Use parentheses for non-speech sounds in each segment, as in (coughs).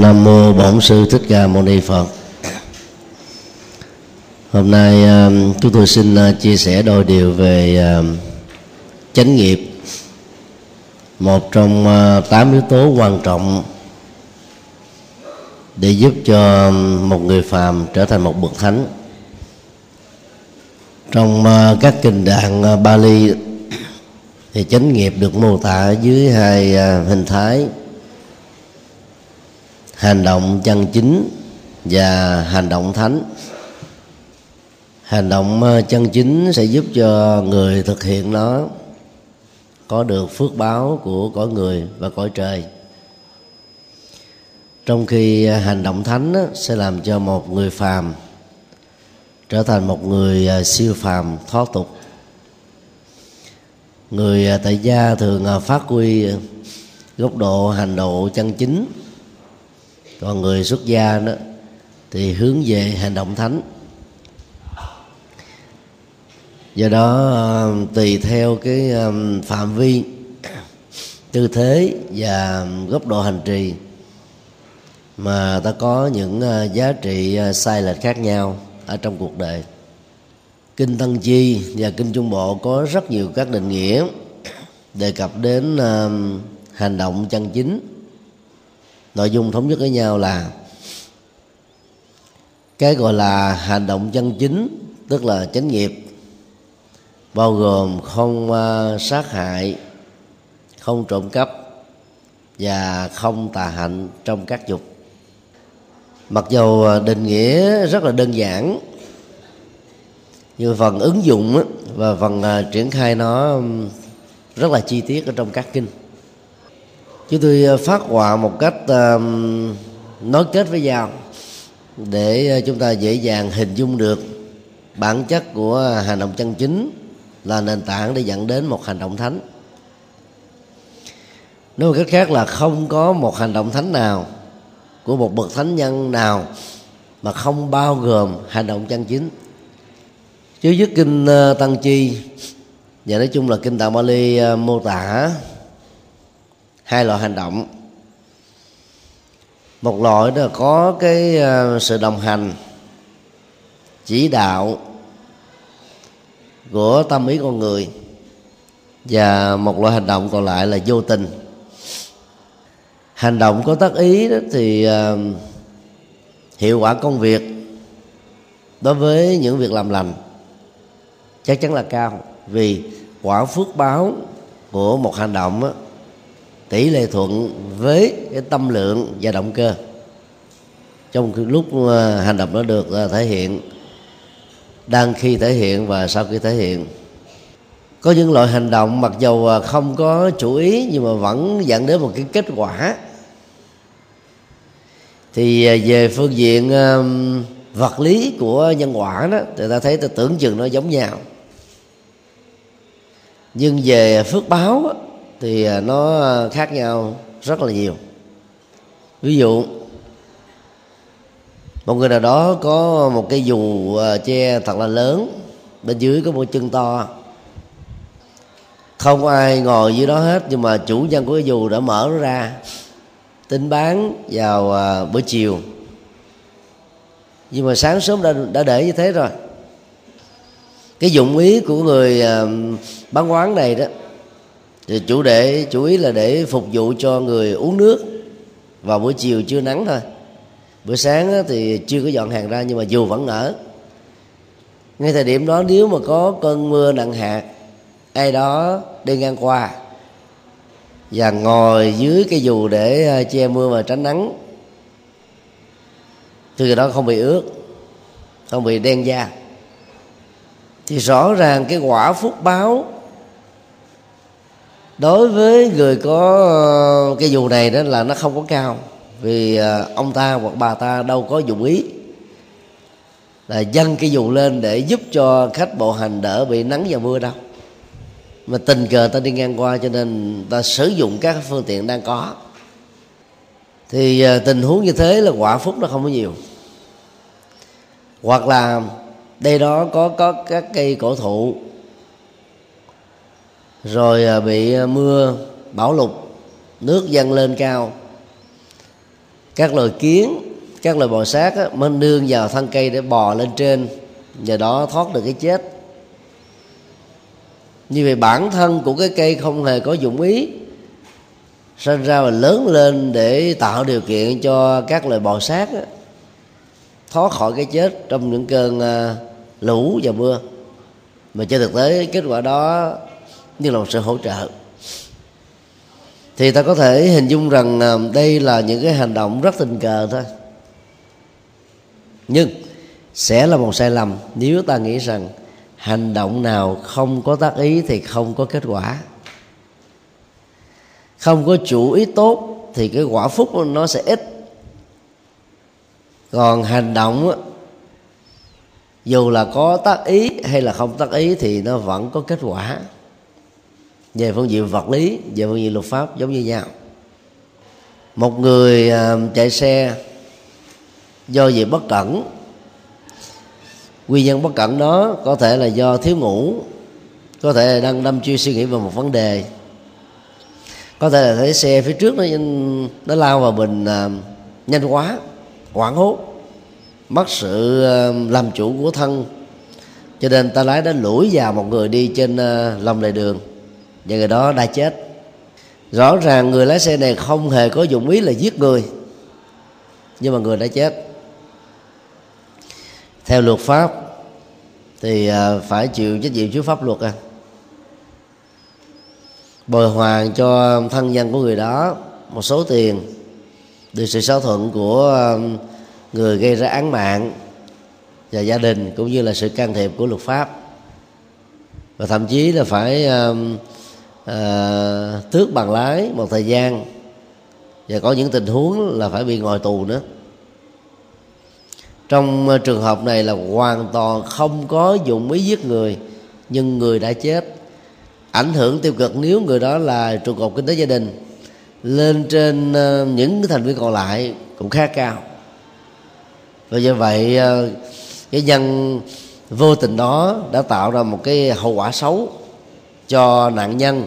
Nam mô Bổn sư Thích Ca Mâu Ni Phật. Hôm nay um, chúng tôi xin uh, chia sẻ đôi điều về um, chánh nghiệp, một trong uh, tám yếu tố quan trọng để giúp cho um, một người phàm trở thành một bậc thánh. Trong uh, các kinh đàn Bali thì chánh nghiệp được mô tả dưới hai hình thái hành động chân chính và hành động thánh. Hành động ờ, chân chính sẽ giúp cho người thực hiện nó có được phước báo của cõi người và cõi trời. Trong khi ờ, hành động thánh ờ, sẽ làm cho một người phàm trở thành một người siêu phàm, thoát tục. Người tại gia thường phát huy góc độ hành độ chân chính còn người xuất gia đó thì hướng về hành động thánh. Do đó um, tùy theo cái um, phạm vi (clears throat) tư thế và góc độ hành trì mà ta có những uh, giá trị uh, sai lệch khác nhau ở trong cuộc đời. Kinh tăng chi và kinh trung bộ có rất nhiều các định nghĩa đề cập đến um, hành động chân chính nội dung thống nhất với nhau là cái gọi là hành động chân chính tức là chánh nghiệp bao gồm không uh, sát hại không trộm cắp và không tà hạnh trong các dục. Mặc dù à, định nghĩa rất là đơn giản nhưng phần ứng dụng và phần à, triển khai nó rất là chi tiết ở trong các kinh chúng tôi ờ, phát họa một cách uh, nối kết với nhau để ờ, chúng ta dễ dàng hình dung được bản chất của hành động chân chính là nền tảng để dẫn đến một hành động thánh. Nói một cách khác là không có một hành động thánh nào của một bậc thánh nhân nào mà không bao gồm hành động chân chính. Chứ dứt kinh ờ, tăng chi và nói chung là kinh tạng Bali mô tả hai loại hành động. Một loại đó là có cái ờ, sự đồng hành chỉ đạo của tâm ý con người và một loại hành động còn lại là vô tình. Hành động có tác ý đó thì uh, hiệu quả công việc đối với những việc làm lành chắc chắn là cao vì quả phước báo của một hành động đó, tỷ lệ thuận với cái tâm lượng và động cơ. Trong lúc ờ, hành động nó được ờ, thể hiện, đang khi thể hiện và sau khi thể hiện. Có những loại hành động mặc dầu ờ, không có chủ ý nhưng mà vẫn dẫn đến một cái kết quả. Thì về phương diện vật lý của nhân quả đó, thì ta thấy ta tưởng chừng nó giống nhau. Nhưng về phước báo thì à, nó khác nhau rất là nhiều. Ví dụ, một người nào đó có một cái dù à, che thật là lớn, bên dưới có một chân to, không ai ngồi dưới đó hết, nhưng mà chủ nhân của cái dù đã mở nó ra, tính bán vào à, buổi chiều. Nhưng mà sáng sớm đã đã để như thế rồi. Cái dụng ý của người bán quán này đó thì chủ đề, chủ ý là để phục vụ cho người uống nước vào buổi chiều chưa nắng thôi. Bữa sáng thì chưa có dọn hàng ra nhưng mà dù vẫn ở. Ngay thời điểm đó, nếu mà có cơn mưa nặng hạt, ai đó đi ngang qua và ngồi dưới cái dù để à, che mưa và tránh nắng, thì người đó không bị ướt, không bị đen da. Thì rõ ràng cái quả phúc báo đối với người có ờ, cái dù này đó là nó không có cao, vì ờ, ông ta hoặc bà ta đâu có dụng ý. Là dâng cái dù lên để giúp cho khách bộ hành đỡ bị nắng và mưa đâu. Mà tình cờ ta đi ngang qua cho nên ta sử dụng các phương tiện đang có. Thì ờ, tình huống như thế là quả phúc nó không có nhiều. Hoặc là đây đó có có các cây cổ thụ rồi à, bị à, mưa bão lụt nước dâng lên cao. Các loài kiến các loài bò sát á, mới nương vào thân cây để bò lên trên nhờ đó thoát được cái chết. Như vậy bản thân của cái cây không hề có dụng ý sinh ra và lớn lên để tạo điều kiện cho các loài bò sát á, thoát khỏi cái chết trong những cơn à, lũ và mưa. Mà trên thực tế kết quả đó như là một sự hỗ trợ. Thì ta có thể hình dung rằng à, đây là những cái hành động rất tình cờ thôi. Nhưng sẽ là một sai lầm nếu ta nghĩ rằng hành động nào không có tác ý thì không có kết quả. Không có chủ ý tốt thì cái quả phúc nó sẽ ít. Còn hành động dù là có tác ý hay là không tác ý thì nó vẫn có kết quả về phương diện vật lý về phương diện luật pháp giống như nhau. Một người à, chạy xe do gì bất cẩn nguyên nhân bất cẩn đó có thể là do thiếu ngủ có thể là đang đâm chiêu suy nghĩ về một vấn đề. Có thể là thấy xe phía trước nó nó lao vào mình uh, à, nhanh quá hoảng hốt mất sự uh, làm chủ của thân. Cho nên ta lái đã lủi vào một người đi trên uh, lòng lề đường và người đó đã chết. Rõ ràng người lái xe này không hề có dụng ý là giết người, nhưng mà người đã chết. Theo luật pháp thì à, phải chịu trách nhiệm trước pháp luật à. Bồi hoàn cho thân nhân của người đó một số tiền được sự xác thuận của à, người gây ra án mạng và gia đình cũng như là sự can thiệp của luật pháp. Và thậm chí là phải à, à, tước bằng lái một thời gian và có những tình huống là phải bị ngồi tù nữa. Trong ờ, trường hợp này là hoàn toàn không có dụng ý giết người nhưng người đã chết. Ảnh hưởng tiêu cực nếu người đó là trụ cột kinh tế gia đình lên trên ờ, những thành viên còn lại cũng khá cao. Và do vậy cái nhân vô tình đó đã tạo ra một cái hậu quả xấu cho nạn nhân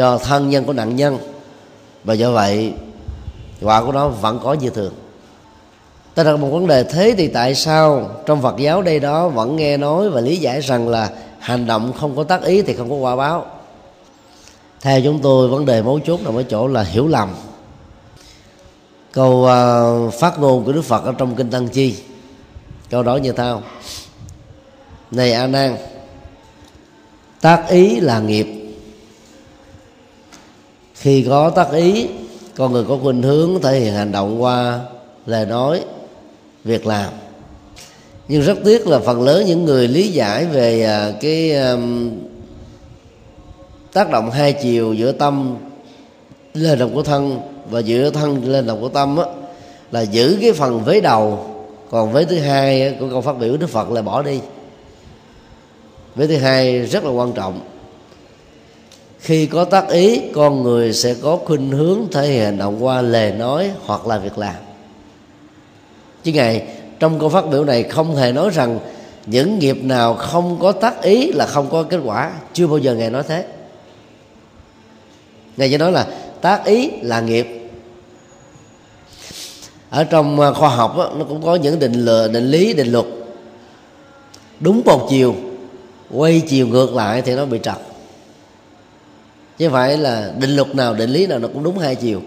cho thân nhân của nạn nhân. Và do vậy quả của nó vẫn có như thường ta đặt một vấn đề thế thì tại sao trong phật giáo đây đó vẫn nghe nói và lý giải rằng là hành động không có tác ý thì không có quả báo? Theo chúng tôi vấn đề mấu chốt nằm ở chỗ là hiểu lầm. Câu uh, phát ngôn của đức phật ở trong kinh tăng chi câu đó như thao này a nan tác ý là nghiệp khi có tác ý con người có khuynh hướng thể hiện hành động qua lời nói việc làm. Nhưng rất tiếc là phần lớn những người lý giải về à, cái tác động hai chiều giữa tâm lên động của thân và giữa thân lên động của tâm á, là giữ cái phần vế đầu còn vế thứ hai của câu phát biểu đức phật là bỏ đi. Vế thứ hai rất là quan trọng khi có tác ý con người sẽ có khuynh hướng thể hiện động qua lời nói hoặc là việc làm. Chứ ngài trong câu phát biểu này không hề nói rằng những nghiệp nào không có tác ý là không có kết quả. Chưa bao giờ ngài nói thế. Ngài chỉ nói là tác ý là nghiệp. Ở trong à, khoa học đó, nó cũng có những định lừa định lý định luật. Đúng một chiều quay chiều ngược lại thì nó bị trật chứ phải là định luật nào, định lý nào nó cũng đúng hai chiều.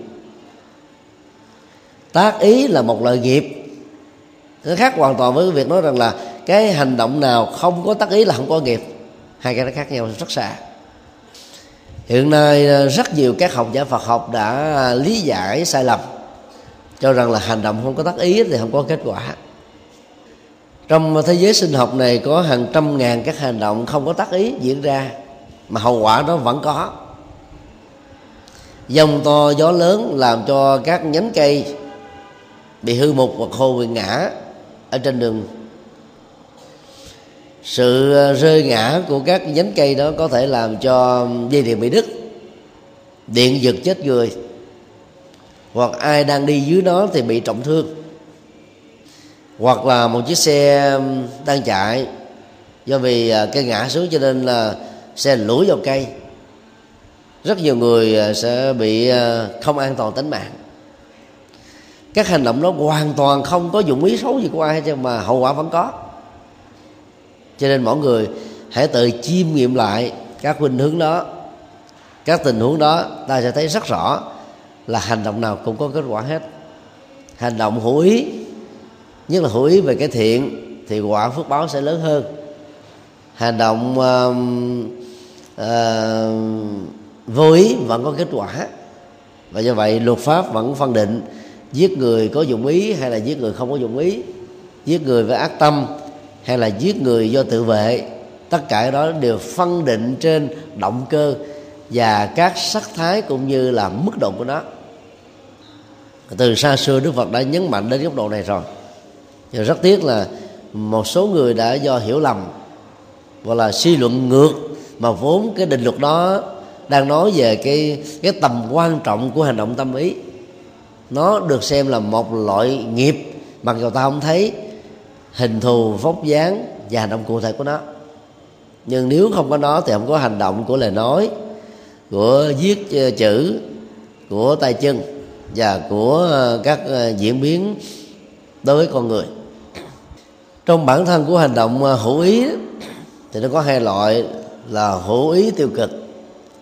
Tác ý là một loại nghiệp. Nó khác hoàn toàn với việc nói rằng là cái hành động nào không có tác ý là không có nghiệp. Hai cái nó khác nhau rất xa. Hiện nay à, rất nhiều các học giả Phật học đã à, lý giải sai lầm, cho rằng là hành động không có tác ý thì không có kết quả. Trong thế giới sinh học này có hàng trăm ngàn các hành động không có tác ý diễn ra, mà hậu quả nó vẫn có dòng to gió lớn làm cho các nhánh cây bị hư mục hoặc khô bị ngã ở trên đường. Sự rơi ngã của các nhánh cây đó có thể làm cho dây điện bị đứt, điện giật chết người, hoặc ai đang đi dưới đó thì bị trọng thương, hoặc là một chiếc xe đang chạy do vì à, cây ngã xuống cho nên là xe lủi vào cây rất nhiều người à, sẽ bị à, không an toàn tính mạng. Các hành động đó hoàn toàn không có dụng ý xấu gì của ai hết mà hậu quả vẫn có. Cho nên mỗi người hãy tự chiêm nghiệm lại các khuynh hướng đó. Các tình huống đó ta sẽ thấy rất rõ là hành động nào cũng có kết quả hết. Hành động hữu ý nhất là hữu ý về cái thiện thì quả phước báo sẽ lớn hơn. Hành động uh, uh, vô ý vẫn có kết quả. Và do vậy, luật pháp vẫn phân định giết người có dụng ý hay là giết người không có dụng ý, giết người với ác tâm hay là giết người do tự vệ. Tất cả đó đều phân định trên động cơ và các sắc thái cũng như là mức độ của nó. Từ xa xưa, đức phật đã nhấn mạnh đến góc độ này rồi. Và rất tiếc là một số người đã do hiểu lầm hoặc là suy luận ngược mà vốn cái định luật đó đang nói về cái cái tầm quan trọng của hành động tâm ý. Nó được xem là một loại nghiệp, mặc dù ta không thấy hình thù, vóc dáng và hành động cụ thể của nó. Nhưng nếu không có nó thì không có hành động của lời nói, của viết ờ, chữ, của tay chân và của ờ, các ờ, diễn biến đối với con người. Trong bản thân của hành động hữu ý thì nó có hai loại là hữu ý tiêu cực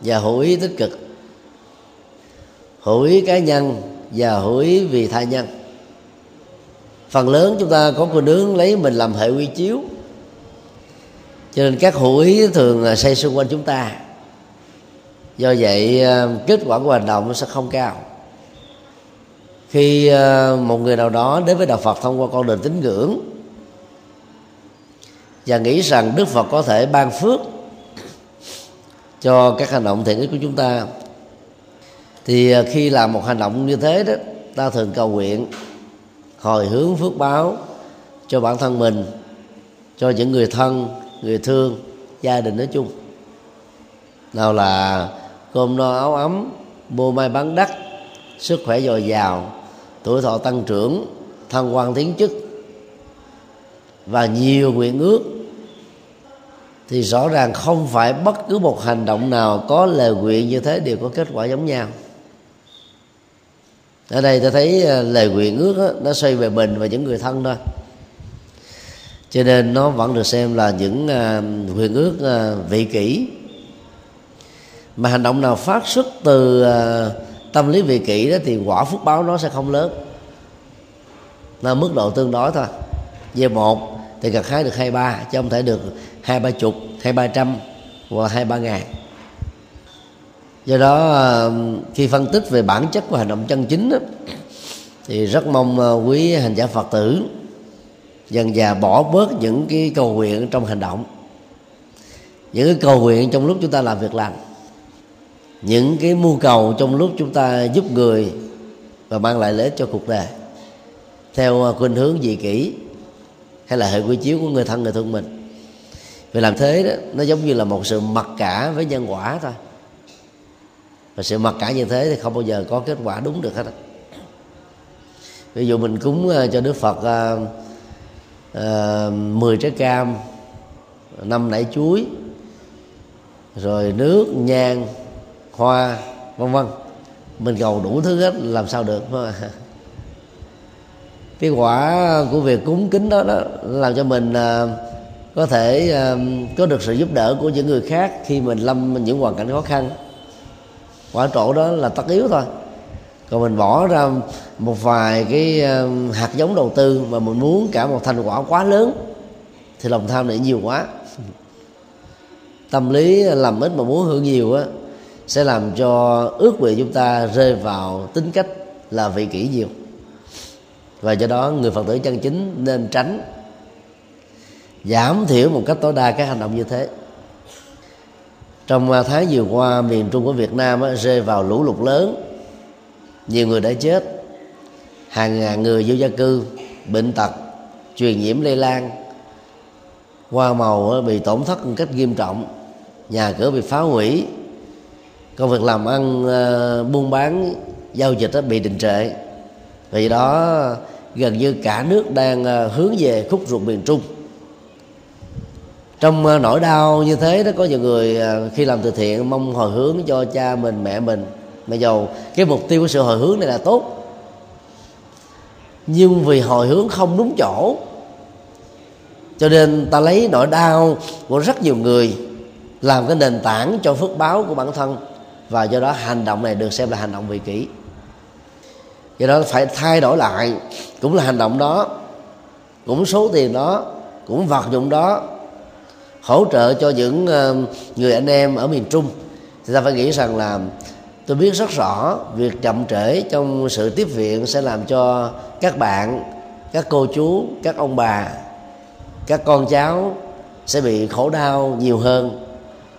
và hữu ý tích cực. Hữu ý cá nhân và hữu ý vì tha nhân. Phần lớn chúng ta có khuynh hướng lấy mình làm hệ quy chiếu. Cho nên các hữu ý thường xây xung quanh chúng ta. Do vậy ờ, kết quả của hành động sẽ không cao. Khi ờ, một người nào đó đến với đạo phật thông qua con đường tín ngưỡng và nghĩ rằng đức phật có thể ban phước cho các hành động thiện ích của chúng ta. Thì à, khi làm một hành động như thế đó, ta thường cầu nguyện, hồi hướng phước báo cho bản thân mình, cho những người thân, người thương, gia đình nói chung. Nào là cơm no áo ấm mua may bán đắt, sức khỏe dồi dào, tuổi thọ tăng trưởng, thăng quan tiến chức và nhiều nguyện ước thì rõ ràng không phải bất cứ một hành động nào có lời nguyện như thế đều có kết quả giống nhau. Ở đây ta thấy à, lời nguyện ước đó, nó xoay về mình và những người thân thôi. Cho nên nó vẫn được xem là những uh, nguyện ước uh, vị kỷ. Mà hành động nào phát xuất từ uh, tâm lý vị kỷ đó thì quả phước báo nó sẽ không lớn. Nó mức độ tương đối thôi. Về một thì gặt hái được hai ba chứ không thể được hai ba chục hai ba trăm hoặc hai ba ngàn. Do đó khi phân tích về bản chất của hành động chân chính đó, thì rất mong ờ, quý hành giả phật tử dần dà bỏ bớt những cái cầu nguyện trong hành động. Những cái cầu nguyện trong lúc chúng ta làm việc làm, những cái mưu cầu trong lúc chúng ta giúp người và mang lại lợi ích cho cuộc đời. Theo ờ, khuynh hướng dị kỷ hay là hệ quy chiếu của người thân người thương mình. Vì làm thế đó nó giống như là một sự mặc cả với nhân quả thôi. Và sự mặc cả như thế thì không bao giờ có kết quả đúng được hết ví dụ mình cúng ờ, cho đức phật uh, uh, 10 trái cam năm nải chuối rồi nước nhang hoa vân vân. Mình cầu đủ thứ hết làm sao được cái quả của việc cúng kính đó đó làm cho mình à, có thể à, có được sự giúp đỡ của những người khác khi mình lâm những hoàn cảnh khó khăn. Quả trổ đó là tất yếu thôi. Còn mình bỏ ra một vài cái à, hạt giống đầu tư mà mình muốn cả một thành quả quá lớn thì lòng tham này nhiều quá. Tâm lý làm ít mà muốn hưởng nhiều á sẽ làm cho ước nguyện chúng ta rơi vào tính cách là vị kỷ nhiều và do đó người phật tử chân chính nên tránh, giảm thiểu một cách tối đa các hành động như thế. Trong à, tháng vừa qua, miền trung của việt nam rơi vào lũ lụt lớn. Nhiều người đã chết. Hàng ngàn người vô gia cư, bệnh tật, truyền nhiễm lây lan. Hoa màu bị tổn thất một cách nghiêm trọng. Nhà cửa bị phá hủy. Công việc làm ăn à, buôn bán, giao dịch bị đình trệ vì đó, gần như cả nước đang ờ, hướng về khúc ruột miền trung. Trong ờ, nỗi đau như thế đó, có nhiều người ờ, khi làm từ thiện mong hồi hướng cho cha mình, mẹ mình. Mà dầu cái mục tiêu của sự hồi hướng này là tốt, nhưng vì hồi hướng không đúng chỗ, cho nên ta lấy nỗi đau của rất nhiều người làm cái nền tảng cho phước báo của bản thân, và do đó hành động này được xem là hành động vị kỷ do đó phải thay đổi lại. Cũng là hành động đó cũng số tiền đó cũng vật dụng đó hỗ trợ cho những ờ, người anh em ở miền trung. Thì ta phải nghĩ rằng là tôi biết rất rõ việc chậm trễ trong sự tiếp viện sẽ làm cho các bạn các cô chú các ông bà các con cháu sẽ bị khổ đau nhiều hơn.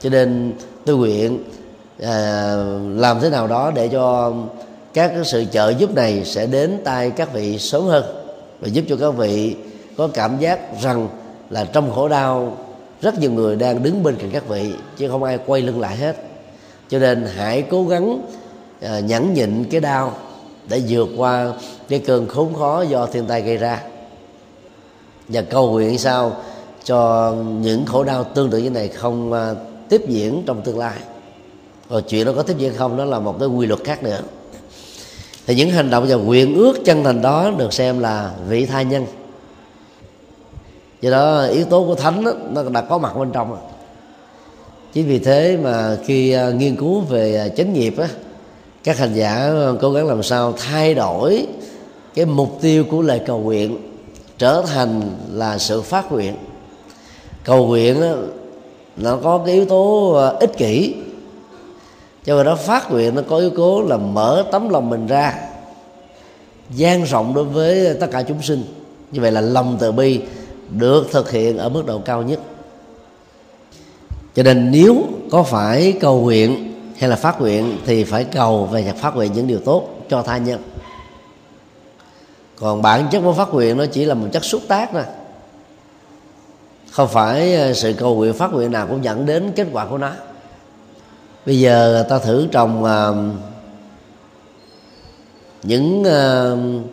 Cho nên tôi nguyện à, làm thế nào đó để cho các cái sự trợ giúp này sẽ đến tay các vị sớm hơn và giúp cho các vị có cảm giác rằng là trong khổ đau rất nhiều người đang đứng bên cạnh các vị chứ không ai quay lưng lại hết. Cho nên hãy cố gắng à, nhẫn nhịn cái đau để vượt qua cái cơn khốn khó do thiên tai gây ra. Và cầu nguyện sao cho những khổ đau tương tự như này không à, tiếp diễn trong tương lai. Rồi chuyện nó có tiếp diễn không đó là một cái quy luật khác nữa thì những hành động và nguyện ước chân thành đó được xem là vị tha nhân. Do đó yếu tố của thánh đó, nó đã có mặt bên trong rồi. Chính vì thế mà khi à, nghiên cứu về à, chánh nghiệp á các hành giả à, cố gắng làm sao thay đổi cái mục tiêu của lời cầu nguyện trở thành là sự phát nguyện. Cầu nguyện nó có cái yếu tố ích kỷ cho nên đó phát nguyện, nó có yếu cố là mở tấm lòng mình ra, gian rộng đối với tất cả chúng sinh. Như vậy là lòng từ bi được thực hiện ở mức độ cao nhất. Cho nên nếu có phải cầu nguyện hay là phát nguyện thì phải cầu về phát nguyện những điều tốt cho tha nhân. Còn bản chất của phát nguyện nó chỉ là một chất xúc tác thôi. Không phải ờ, sự cầu nguyện phát nguyện nào cũng dẫn đến kết quả của nó bây giờ ta thử trồng uh, những uh,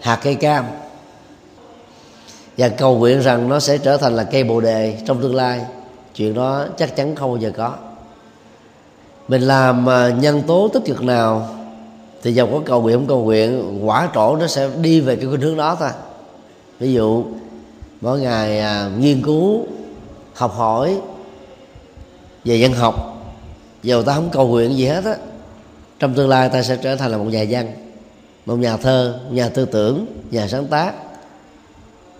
hạt cây cam. Và cầu nguyện rằng nó sẽ trở thành là cây bồ đề trong tương lai. Chuyện đó chắc chắn không bao giờ có. Mình làm ờ, nhân tố tích cực nào thì dầu có cầu nguyện không cầu nguyện quả trổ nó sẽ đi về cái khuynh hướng đó thôi. Ví dụ mỗi ngày à, nghiên cứu học hỏi về dân học dù ta không cầu nguyện gì hết á. Trong tương lai ta sẽ trở thành là một nhà văn một nhà thơ nhà tư tưởng nhà sáng tác.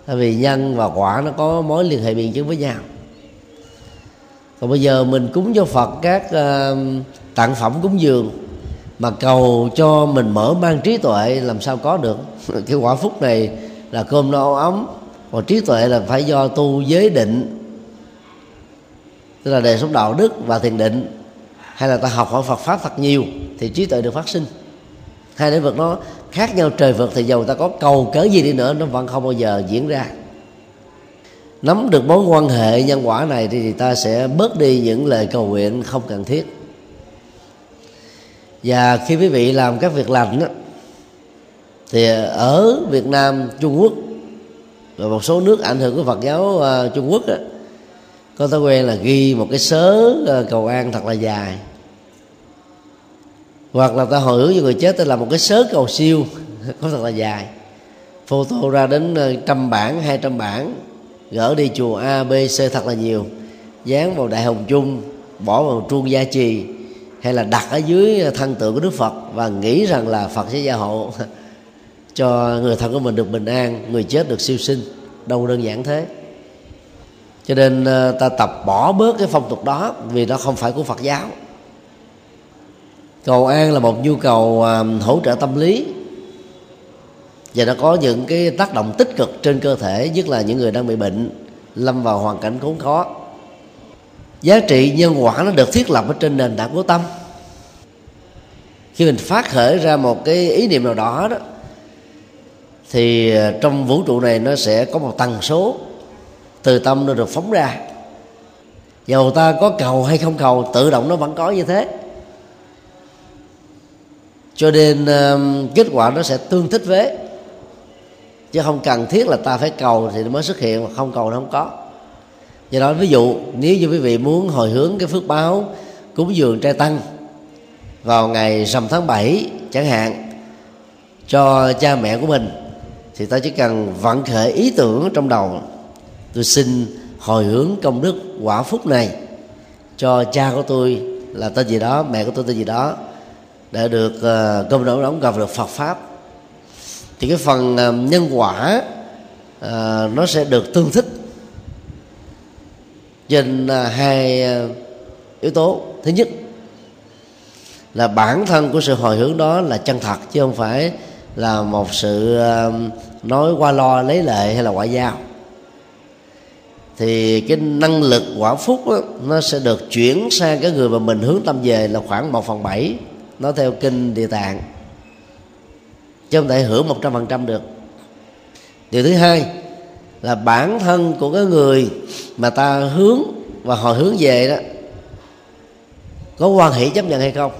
Tại vì nhân và quả nó có mối liên hệ biện chứng với nhau. Còn bây giờ mình cúng cho phật các uh, tặng phẩm cúng dường mà cầu cho mình mở mang trí tuệ làm sao có được. (laughs) Cái quả phúc này là cơm no ấm còn trí tuệ là phải do tu giới định. Tức là đời sống đạo đức và thiền định hay là ta học hỏi Phật pháp thật nhiều thì trí tuệ được phát sinh. Hai lĩnh vực nó khác nhau trời vực thì dầu ta có cầu cớ gì đi nữa nó vẫn không bao giờ diễn ra. Nắm được mối quan hệ nhân quả này thì ta sẽ bớt đi những lời cầu nguyện không cần thiết. Và khi quý vị làm các việc lành đó, thì ở Việt Nam Trung Quốc và một số nước ảnh hưởng của Phật giáo ờ, Trung Quốc đó, có thói quen là ghi một cái sớ ờ, cầu an thật là dài. Hoặc là ta hồi hướng cho người chết, ta làm một cái sớ cầu siêu, (laughs) có thật là dài. Photo ra đến ờ, trăm bản, hai trăm bản, gỡ đi chùa a, b, c thật là nhiều. Dán vào đại hồng chung bỏ vào chuông gia trì, hay là đặt ở dưới ờ, thân tượng của đức phật và nghĩ rằng là phật sẽ gia hộ (laughs) cho người thân của mình được bình an, người chết được siêu sinh. Đâu đơn giản thế cho nên ờ, ta tập bỏ bớt cái phong tục đó vì nó không phải của phật giáo. Cầu an là một nhu cầu ờ, hỗ trợ tâm lý. Và nó có những cái tác động tích cực trên cơ thể, nhất là những người đang bị bệnh, lâm vào hoàn cảnh khốn khó. Giá trị nhân quả nó được thiết lập ở trên nền tảng của tâm. Khi mình phát khởi ra một cái ý niệm nào đó đó, thì ờ, trong vũ trụ này nó sẽ có một tần số từ tâm nó được phóng ra. Dầu ta có cầu hay không cầu tự động nó vẫn có như thế. Cho nên uh, kết quả nó sẽ tương thích với. Chứ không cần thiết là ta phải cầu thì nó mới xuất hiện mà không cầu nó không có. Do đó ví dụ nếu như quý vị muốn hồi hướng cái phước báo cúng dường trai tăng vào ngày rằm tháng 7 chẳng hạn cho cha mẹ của mình thì ta chỉ cần vận khởi ý tưởng trong đầu tôi xin hồi hướng công đức quả phúc này cho cha của tôi là tên gì đó mẹ của tôi tên gì đó để được uh, công đóng đóng gặp được Phật pháp. Thì cái phần uh, nhân quả uh, nó sẽ được tương thích trên uh, hai uh, yếu tố. Thứ nhất là bản thân của sự hồi hướng đó là chân thật chứ không phải là một sự uh, nói qua lo lấy lệ hay là ngoại giao thì cái năng lực quả phúc đó, nó sẽ được chuyển sang cái người mà mình hướng tâm về là khoảng một phần bảy. Nó theo kinh địa tạng. Chứ không thể hưởng một trăm phần trăm được. Điều thứ hai là bản thân của cái người mà ta hướng và họ hướng về đó có quan hệ chấp nhận hay không?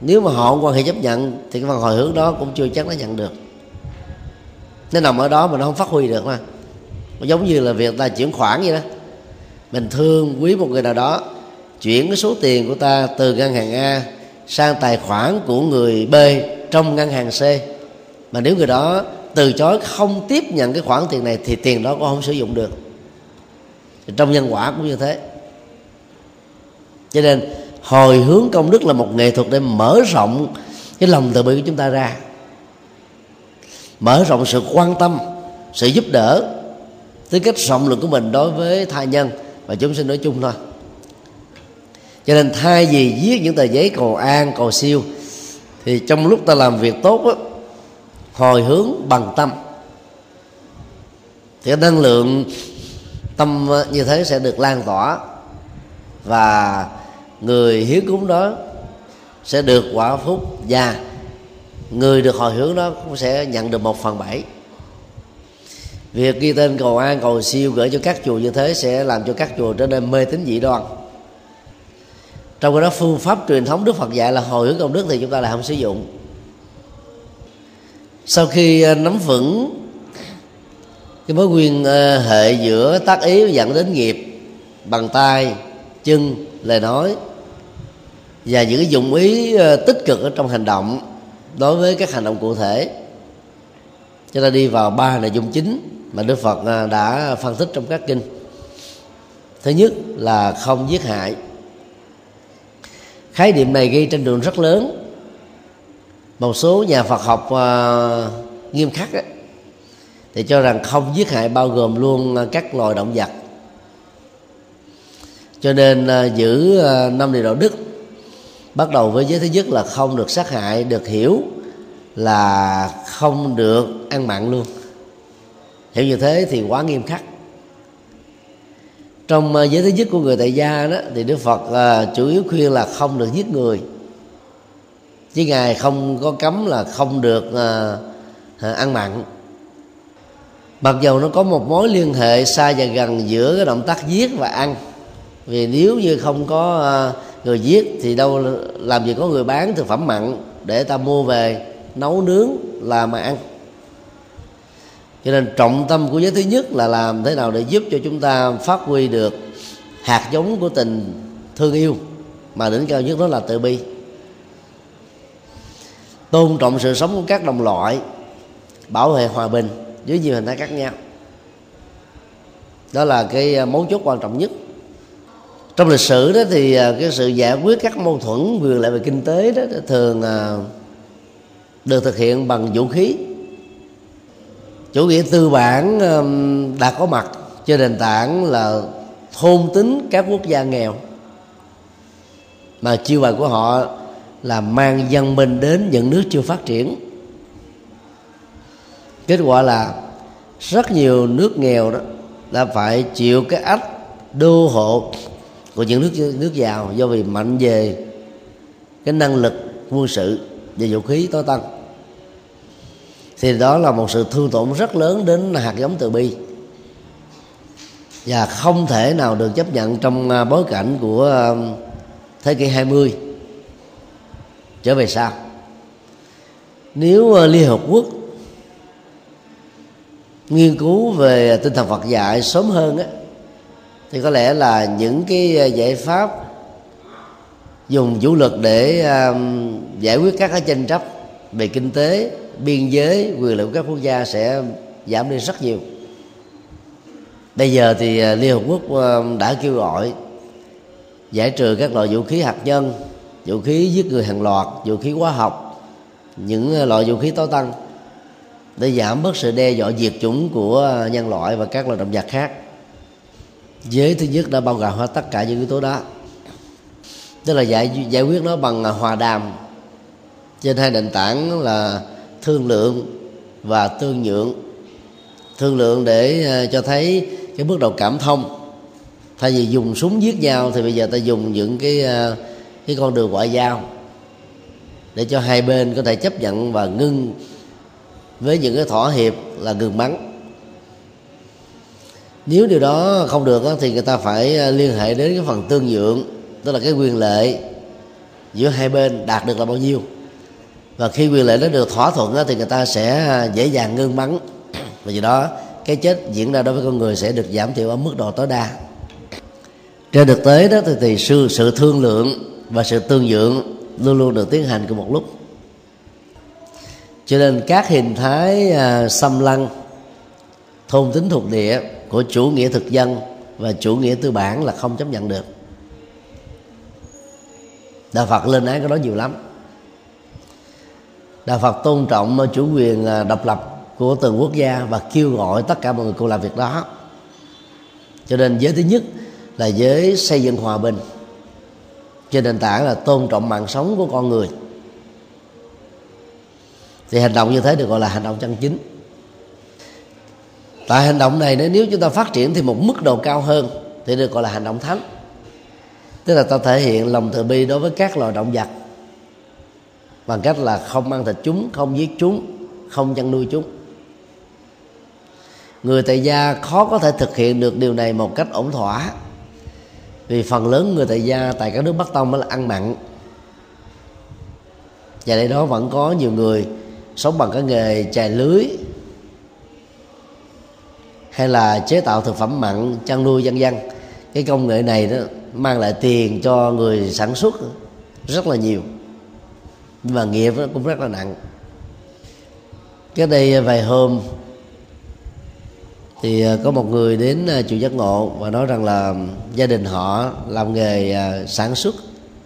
Nếu mà họ không quan hệ chấp nhận thì cái phần hồi hướng đó cũng chưa chắc nó nhận được. Nó nằm ở đó mà nó không phát huy được mà giống như là việc ta chuyển khoản vậy đó. Mình thương quý một người nào đó, chuyển cái số tiền của ta từ ngân hàng A sang tài khoản của người B trong ngân hàng C. Mà nếu người đó từ chối không tiếp nhận cái khoản tiền này thì tiền đó cũng không sử dụng được. Trong nhân quả cũng như thế. Cho nên, hồi hướng công đức là một nghệ thuật để mở rộng cái lòng từ bi của chúng ta ra. Mở rộng sự quan tâm, sự giúp đỡ tính cách rộng lượng của mình đối với thai nhân và chúng sinh nói chung thôi. Cho nên thay vì viết những tờ giấy cầu an cầu siêu thì trong lúc ta làm việc tốt đó, hồi hướng bằng tâm. Thì cái năng lượng tâm như thế sẽ được lan tỏa và người hiến cúng đó sẽ được quả phúc. Và người được hồi hướng đó cũng sẽ nhận được một phần bảy việc ghi tên cầu an, cầu siêu gửi cho các chùa như thế sẽ làm cho các chùa trở nên mê tín dị đoan. Trong cái đó, phương pháp truyền thống đức phật dạy là hồi hướng công đức thì chúng ta lại không sử dụng. Sau khi à, nắm vững cái mối nguyên à, hệ giữa tác ý dẫn đến nghiệp bằng tay, chân, lời nói và những cái dụng ý à, tích cực ở trong hành động đối với các hành động cụ thể. Chúng ta đi vào ba nội dung chính mà đức phật à, đã phân tích trong các kinh. Thứ nhất là không giết hại. Khái niệm này gây tranh luận rất lớn. Một số nhà phật học uh, nghiêm khắc ấy, thì cho rằng không giết hại bao gồm luôn à, các loài động vật. Cho nên uh, giữ uh, năm điều đạo đức bắt đầu với giới thứ nhất là không được sát hại được hiểu là không được ăn mặn luôn hiểu như thế thì quá nghiêm khắc. Trong à, giới thứ nhất của người tại gia đó thì đức phật uh, chủ yếu khuyên là không được giết người. Chứ ngài không có cấm là không được uh, ăn mặn. Mặc dầu nó có một mối liên hệ xa và gần giữa cái động tác giết và ăn. Vì nếu như không có uh, người giết thì đâu làm gì có người bán thực phẩm mặn để ta mua về nấu nướng là mà ăn cho nên trọng tâm của giới thứ nhất là làm thế nào để giúp cho chúng ta phát huy được hạt giống của tình thương yêu mà đỉnh cao nhất đó là từ bi. Tôn trọng sự sống của các đồng loại, bảo vệ hòa bình dưới nhiều hình thái khác nhau. Đó là cái à, mấu chốt quan trọng nhất. Trong lịch sử đó thì à, cái sự giải quyết các mâu thuẫn, quyền lại về kinh tế đó, thường à, được thực hiện bằng vũ khí chủ nghĩa tư bản đã có mặt trên nền tảng là thôn tính các quốc gia nghèo. Mà chiêu bài của họ là mang dân minh đến những nước chưa phát triển. Kết quả là rất nhiều nước nghèo đó đã phải chịu cái ách đô hộ của những nước nước giàu do vì mạnh về cái năng lực quân sự và vũ khí tối tăng thì đó là một sự thương tổn rất lớn đến hạt giống từ bi. Và không thể nào được chấp nhận trong à, bối cảnh của à, thế kỷ 20 trở về sau. Nếu à, Liên Hợp Quốc nghiên cứu về tinh thần Phật dạy sớm hơn á, thì có lẽ là những cái giải pháp dùng vũ lực để giải quyết các cái tranh chấp về kinh tế biên giới quyền lực của các quốc gia sẽ giảm đi rất nhiều. Bây giờ thì à, liên hợp quốc à, đã kêu gọi giải trừ các loại vũ khí hạt nhân, vũ khí giết người hàng loạt, vũ khí hóa học, những à, loại vũ khí tối tăng để giảm bớt sự đe dọa diệt chủng của nhân loại và các loài động vật khác. Giới thứ nhất đã bao gồm hết tất cả những yếu tố đó. Tức là giải giải quyết nó bằng hòa đàm trên hai nền tảng là thương lượng và tương nhượng. Thương lượng để ờ, cho thấy cái bước đầu cảm thông. Thay vì dùng súng giết nhau thì bây giờ ta dùng những cái ờ, cái con đường ngoại giao để cho hai bên có thể chấp nhận và ngưng với những cái thỏa hiệp là ngừng bắn. Nếu điều đó không được thì người ta phải ờ, liên hệ đến cái phần tương nhượng, tức là cái quyền lệ giữa hai bên đạt được là bao nhiêu và khi quyền lợi đó được thỏa thuận thì người ta sẽ à, dễ dàng ngưng bắn. Và do đó cái chết diễn ra đối với con người sẽ được giảm thiểu ở mức độ tối đa. Trên thực tế đó thì, thì sự sự thương lượng và sự tương nhượng luôn luôn được tiến hành cùng một lúc. Cho nên các hình thái à, xâm lăng thôn tính thuộc địa của chủ nghĩa thực dân và chủ nghĩa tư bản là không chấp nhận được. Đạo phật lên án cái đó nhiều lắm đạo phật tôn trọng chủ quyền à, độc lập của từng quốc gia và kêu gọi tất cả mọi người cùng làm việc đó. Cho nên giới thứ nhất là giới xây dựng hòa bình. Trên nền tảng là tôn trọng mạng sống của con người. Thì hành động như thế được gọi là hành động chân chính. Tại hành động này nếu chúng ta phát triển thì một mức độ cao hơn thì được gọi là hành động thánh. Tức là ta thể hiện lòng từ bi đối với các loài động vật bằng cách là không ăn thịt chúng, không giết chúng, không chăn nuôi chúng. Người tại gia khó có thể thực hiện được điều này một cách ổn thỏa. Vì phần lớn người tại gia tại các nước bắc tông là ăn mặn. Và đây đó vẫn có nhiều người sống bằng cái nghề chài lưới hay là chế tạo thực phẩm mặn chăn nuôi dân dân. Cái công nghệ này đó mang lại tiền cho người sản xuất rất là nhiều nhưng mà nghiệp cũng rất là nặng. Cái đây à, vài hôm thì à, có một người đến à, chùa giác ngộ và nói rằng là gia đình họ làm nghề à, sản xuất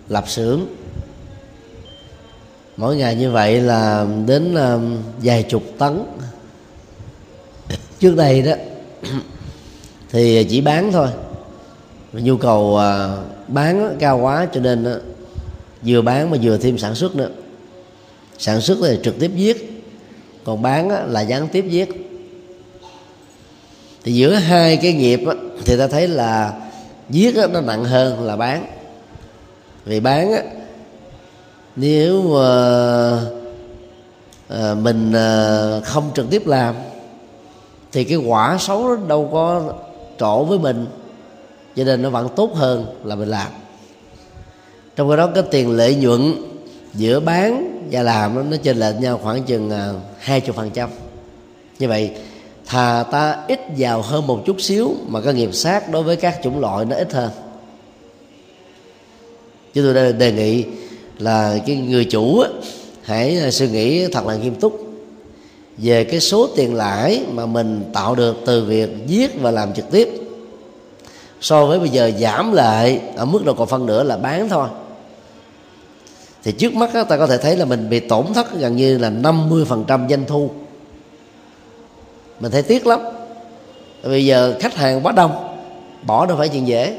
lập xưởng. Mỗi ngày như vậy là đến vài chục tấn. Trước đây đó (coughs) thì chỉ bán thôi. Nhu cầu bán cao quá cho nên vừa bán mà vừa thêm sản xuất nữa sản xuất thì trực tiếp viết còn bán là gián tiếp viết thì giữa hai cái nghiệp thì ta thấy là giết nó nặng hơn là bán. Vì bán á, nếu mà ờ, mình ờ, không trực tiếp làm thì cái quả xấu nó đâu có trổ với mình. Cho nên nó vẫn tốt hơn là mình làm. Trong cái đó cái tiền lợi nhuận giữa bán và làm nó chênh lệch nhau khoảng chừng à, hai chục phần trăm. Như vậy thà ta ít giàu hơn một chút xíu mà cái nghiệp sát đối với các chủng loại nó ít hơn. Chứ tôi đề nghị là cái người chủ á, hãy suy nghĩ thật là nghiêm túc về cái số tiền lãi mà mình tạo được từ việc giết và làm trực tiếp. So với bây giờ giảm lại ở mức độ còn phân nửa là bán thôi thì trước mắt ta có thể thấy là mình bị tổn thất gần như là 50% doanh thu. Mình thấy tiếc lắm. Bây giờ khách hàng quá đông, bỏ đâu phải chuyện dễ.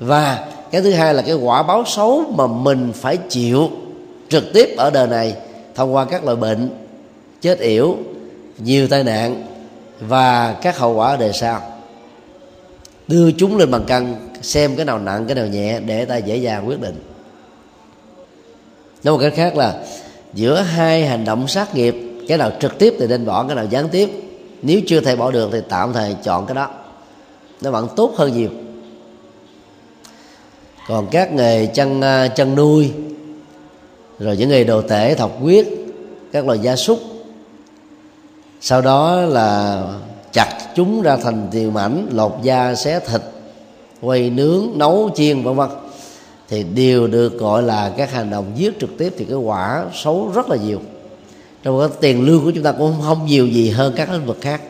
Và cái thứ hai là cái quả báo xấu mà mình phải chịu trực tiếp ở đời này thông qua các loại bệnh, chết yểu, nhiều tai nạn và các hậu quả ở đời sau. Đưa chúng lên bằng cân, xem cái nào nặng, cái nào nhẹ để ta dễ dàng quyết định nói một cách khác là giữa hai hành động sát nghiệp, cái nào trực tiếp thì nên bỏ, cái nào gián tiếp. Nếu chưa thể bỏ được thì tạm thời chọn cái đó. Nó vẫn tốt hơn nhiều. Còn các nghề chăn à, chăn nuôi, rồi những nghề đồ tể, thọc quyết các loài gia súc, sau đó là chặt chúng ra thành tiền mảnh lột da, xé thịt quay nướng, nấu chiên, vân vân thì đều được gọi là các hành động giết trực tiếp thì cái quả xấu rất là nhiều. Trong cái tiền lương của chúng ta cũng không nhiều gì hơn các lĩnh vực khác.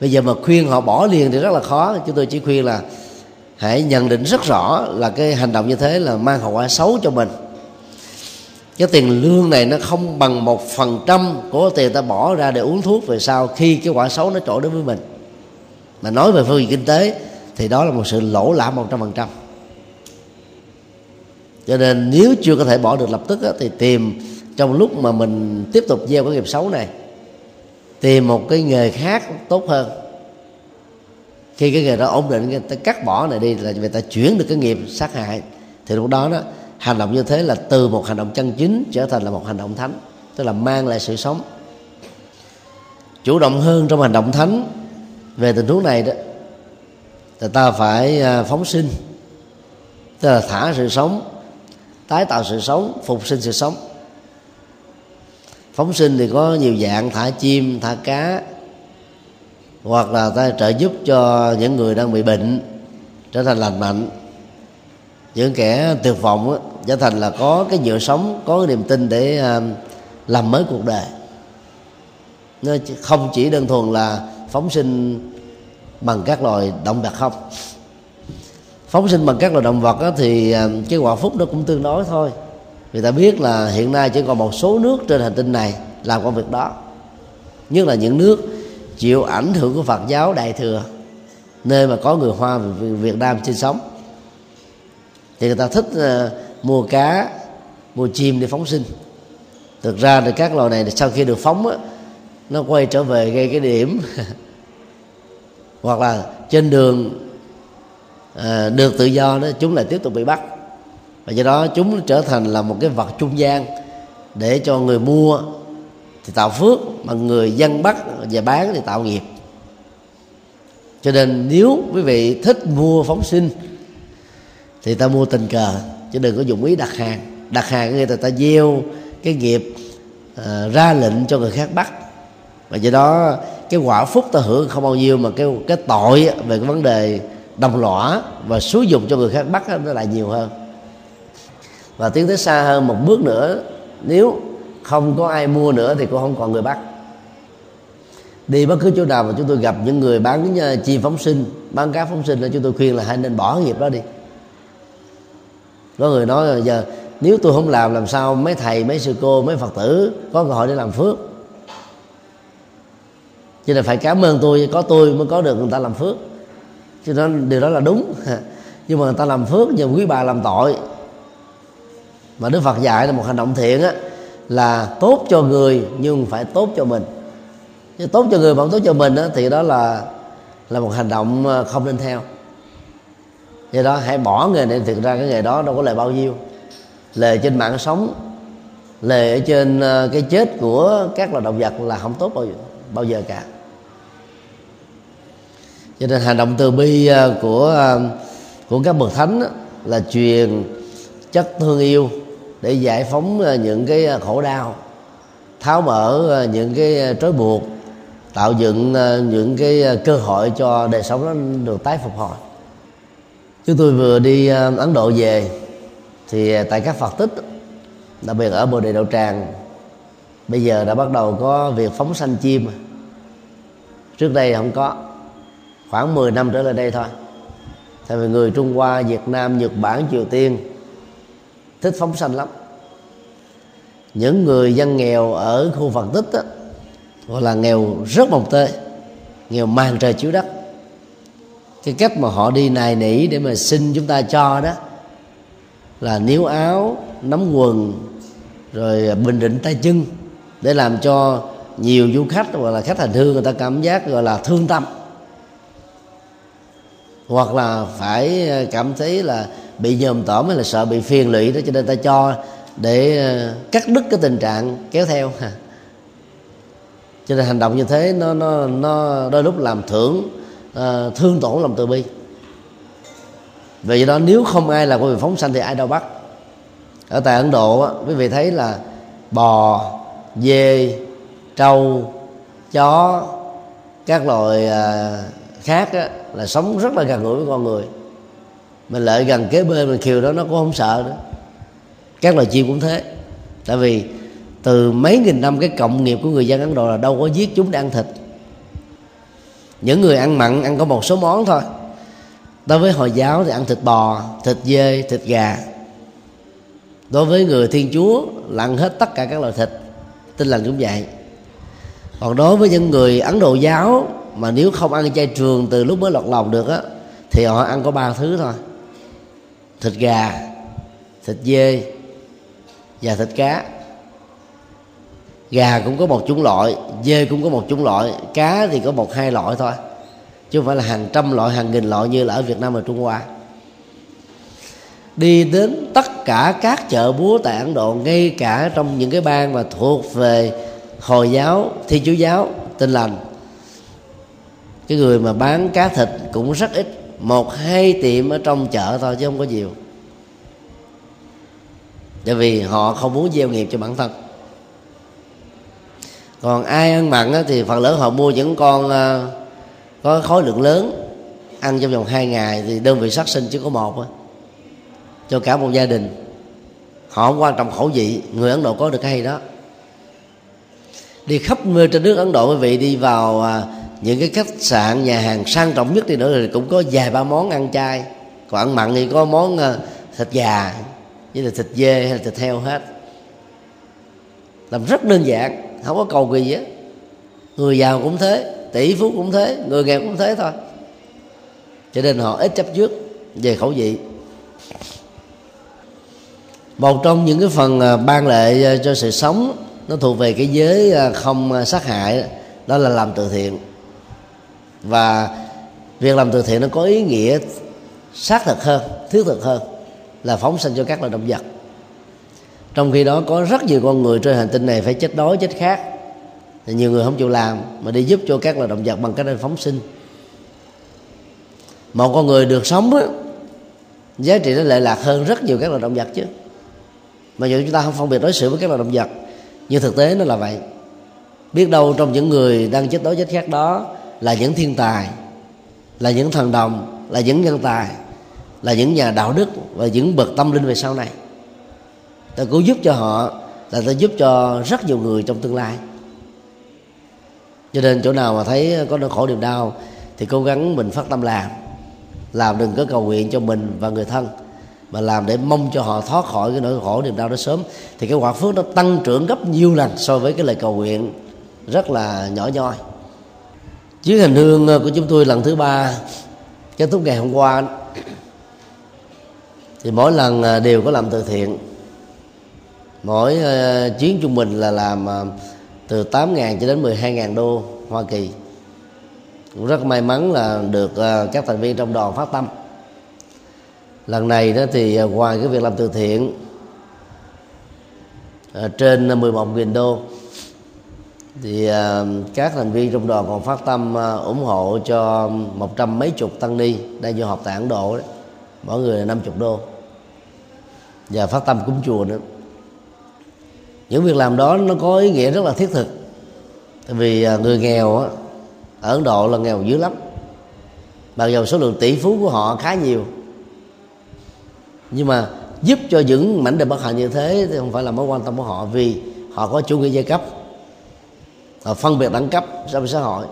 Bây giờ mà khuyên họ bỏ liền thì rất là khó. Chúng tôi chỉ khuyên là hãy nhận định rất rõ là cái hành động như thế là mang hậu quả xấu cho mình. Cái tiền lương này nó không bằng một phần trăm của tiền ta bỏ ra để uống thuốc về sau khi cái quả xấu nó trội đến với mình. Mà nói về phương diện kinh tế thì đó là một sự lỗ lã một trăm phần trăm cho nên nếu chưa có thể bỏ được lập tức á, thì tìm trong lúc mà mình tiếp tục gieo cái nghiệp xấu này tìm một cái nghề khác tốt hơn. Khi cái nghề đó ổn định người ta cắt bỏ này đi là người ta chuyển được cái nghiệp sát hại. Thì lúc đó đó hành động như thế là từ một hành động chân chính trở thành là một hành động thánh tức là mang lại sự sống. Chủ động hơn trong hành động thánh về tình huống này đó thì ta phải à, phóng sinh tức là thả sự sống tái tạo sự sống, phục sinh sự sống. Phóng sinh thì có nhiều dạng, thả chim, thả cá, hoặc là ta trợ giúp cho những người đang bị bệnh trở thành lành mạnh. Những kẻ tuyệt vọng trở thành là có cái nhựa sống, có cái niềm tin để à, làm mới cuộc đời. Nó không chỉ đơn thuần là phóng sinh bằng các loài động vật không phóng sinh bằng các loài động vật đó, thì à, cái quả phúc nó cũng tương đối thôi. Người ta biết là hiện nay chỉ còn một số nước trên hành tinh này làm công việc đó. Nhất là những nước chịu ảnh hưởng của Phật giáo Đại thừa nơi mà có người Hoa Việt Nam sinh sống. Thì người ta thích uh, mua cá mua chim để phóng sinh. Thực ra thì các loài này sau khi được phóng á, nó quay trở về gây cái điểm (laughs) hoặc là trên đường à, được tự do đó chúng lại tiếp tục bị bắt. Và do đó chúng trở thành là một cái vật trung gian để cho người mua thì tạo phước mà người dân bắt và bán thì tạo nghiệp. Cho nên nếu quý vị thích mua phóng sinh thì ta mua tình cờ chứ đừng có dụng ý đặt hàng. Đặt hàng người ta ta gieo cái nghiệp uh, ra lệnh cho người khác bắt. Và do đó cái quả phúc ta hưởng không bao nhiêu mà cái cái tội về cái vấn đề đồng lõa và xúi dục cho người khác, bắt nó lại nhiều hơn. Và tiến tới xa hơn một bước nữa, nếu không có ai mua nữa thì cũng không còn người bắt. Đi bất cứ chỗ nào mà chúng tôi gặp những người bán ờ, chim phóng sinh, bán cá phóng sinh là chúng tôi khuyên là hãy nên bỏ nghiệp đó đi. Có người nói là giờ, nếu tôi không làm làm sao mấy thầy, mấy sư cô, mấy phật tử có cơ hội để làm phước? Cho nên phải cảm ơn tôi, có tôi mới có được người ta làm phước cho nên điều đó là đúng. (laughs) Nhưng mà người ta làm phước nhiều quý bà làm tội. Mà đức phật dạy là một hành động thiện á là tốt cho người nhưng phải tốt cho mình. Chứ tốt cho người mà không tốt cho mình á, thì đó là là một hành động ờ, không nên theo. Do đó hãy bỏ nghề này thực ra cái nghề đó đâu có lời bao nhiêu. Lời trên mạng sống lời ở trên ờ, cái chết của các loài động vật là không tốt bao giờ bao giờ cả cho nên hành động từ bi à, của à, của các bậc thánh là truyền chất thương yêu để giải phóng à, những cái khổ đau, tháo mở những cái trói buộc, tạo dựng những cái cơ hội cho đời sống nó được tái phục hồi. Chúng tôi vừa đi ấn độ về, thì tại các phật tích, đặc biệt ở bồ đề Đạo tràng, bây giờ đã bắt đầu có việc phóng sanh chim. Trước đây không có khoảng 10 năm trở lại đây thôi. Tại vì người trung hoa việt nam nhật bản triều tiên thích phóng sanh lắm. Những người dân nghèo ở khu phật tích đó, gọi là nghèo rất mồng tê nghèo màn trời chiếu đất. Cái cách mà họ đi nài nỉ để mà xin chúng ta cho đó là níu áo nắm quần rồi bình định tay chân để làm cho nhiều du khách hoặc là khách hành hương người ta cảm giác gọi là thương tâm hoặc là phải ờ, cảm thấy là bị nhòm tởm hay là sợ bị phiền lụy đó cho nên ta cho để ờ, cắt đứt cái tình trạng kéo theo cho nên hành động như thế nó nó nó đôi lúc làm thưởng uh, thương tổn lòng từ bi. Vì đó nếu không ai là công việc phóng sanh thì ai đâu bắt. Ở tại ấn độ quý vị thấy là bò dê trâu chó các loài uh, khác á, là sống rất là gần gũi với con người. Mình lại gần kế bên mình khiều đó nó cũng không sợ nữa. Các loài chim cũng thế. Tại vì từ mấy nghìn năm cái cộng nghiệp của người dân ấn độ là đâu có giết chúng để ăn thịt. Những người ăn mặn ăn có một số món thôi. Đối với hồi giáo thì ăn thịt bò thịt dê thịt gà. Đối với người thiên chúa là ăn hết tất cả các loại thịt tin lành cũng vậy. Còn đối với những người ấn độ giáo mà nếu không ăn chay trường từ lúc mới lọt lòng được á, thì họ ăn có ba thứ thôi. Thịt gà, thịt dê và thịt cá. Gà cũng có một chủng loại, dê cũng có một chủng loại, cá thì có một hai loại thôi. Chứ không phải là hàng trăm loại, hàng nghìn loại như là ở việt nam và trung hoa. Đi đến tất cả các chợ búa tại ấn độ, ngay cả trong những cái bang mà thuộc về hồi giáo thiên chúa giáo, tin lành cái người mà bán cá thịt cũng rất ít, một hai tiệm ở trong chợ thôi chứ không có nhiều. Tại vì họ không muốn gieo nghiệp cho bản thân. Còn ai ăn mặn thì phần lớn họ mua những con à, có khối lượng lớn, ăn trong vòng hai ngày thì đơn vị sát sinh chỉ có một thôi cho cả một gia đình. Họ không quan trọng khẩu vị, người ấn độ có được cái hay đó. Đi khắp nơi trên nước ấn độ quý vị đi vào à, những cái khách sạn, nhà hàng sang trọng nhất đi nữa thì cũng có vài ba món ăn chay. Còn ăn mặn thì có món ờ, thịt gà với là thịt dê hay là thịt heo hết. Làm rất đơn giản, không có cầu kỳ gì hết. Người giàu cũng thế, tỷ phú cũng thế, người nghèo cũng thế thôi. Cho nên họ ít chấp trước về khẩu vị. Một trong những cái phần ờ, ban lệ ờ, cho sự sống nó thuộc về cái giới không sát hại đó là làm từ thiện và việc làm từ thiện nó có ý nghĩa xác thực hơn, thiết thực hơn là phóng sinh cho các loài động vật. Trong khi đó, có rất nhiều con người trên hành tinh này phải chết đói, chết khát. Thì nhiều người không chịu làm mà đi giúp cho các loài động vật bằng cách phóng sinh. Một con người được sống á, giá trị nó lệ lạc hơn rất nhiều các loài động vật chứ. Mà dù chúng ta không phân biệt đối xử với các loài động vật, nhưng thực tế nó là vậy. Biết đâu trong những người đang chết đói, chết khát đó là những thiên tài, là những thần đồng, là những nhân tài, là những nhà đạo đức và những bậc tâm linh về sau này. Ta cứu giúp cho họ là ta giúp cho rất nhiều người trong tương lai. Cho nên chỗ nào mà thấy có nỗi khổ niềm đau thì cố gắng mình phát tâm làm. Làm đừng có cầu nguyện cho mình và người thân, mà làm để mong cho họ thoát khỏi cái nỗi khổ niềm đau đó sớm. Thì cái quả phước nó tăng trưởng gấp nhiều lần so với cái lời cầu nguyện rất là nhỏ nhoi chuyến hành hương ờ, của chúng tôi lần thứ ba, kết thúc ngày hôm qua, thì mỗi lần ờ, đều có làm từ thiện. Mỗi ờ, chuyến trung bình là làm từ 8.000 cho đến 12.000 đô Hoa Kỳ. Cũng rất may mắn là được các thành viên trong đoàn phát tâm. Lần này đó thì ngoài cái việc làm từ thiện trên 11.000 đô thì ờ, các thành viên trong đoàn còn phát tâm ờ, ủng hộ cho một trăm mấy chục tăng ni đang du học tại Ấn Độ đấy. Mỗi người là 50 đô. Và phát tâm cúng chùa nữa. Những việc làm đó nó có ý nghĩa rất là thiết thực. Tại vì ờ, người nghèo á, ở ấn độ là nghèo dữ lắm. Mặc dù số lượng tỷ phú của họ khá nhiều. Nhưng mà giúp cho những mảnh đời bất hạnh như thế thì không phải là mối quan tâm của họ vì họ có chủ nghĩa giai cấp họ phân biệt đẳng cấp trong xã hội.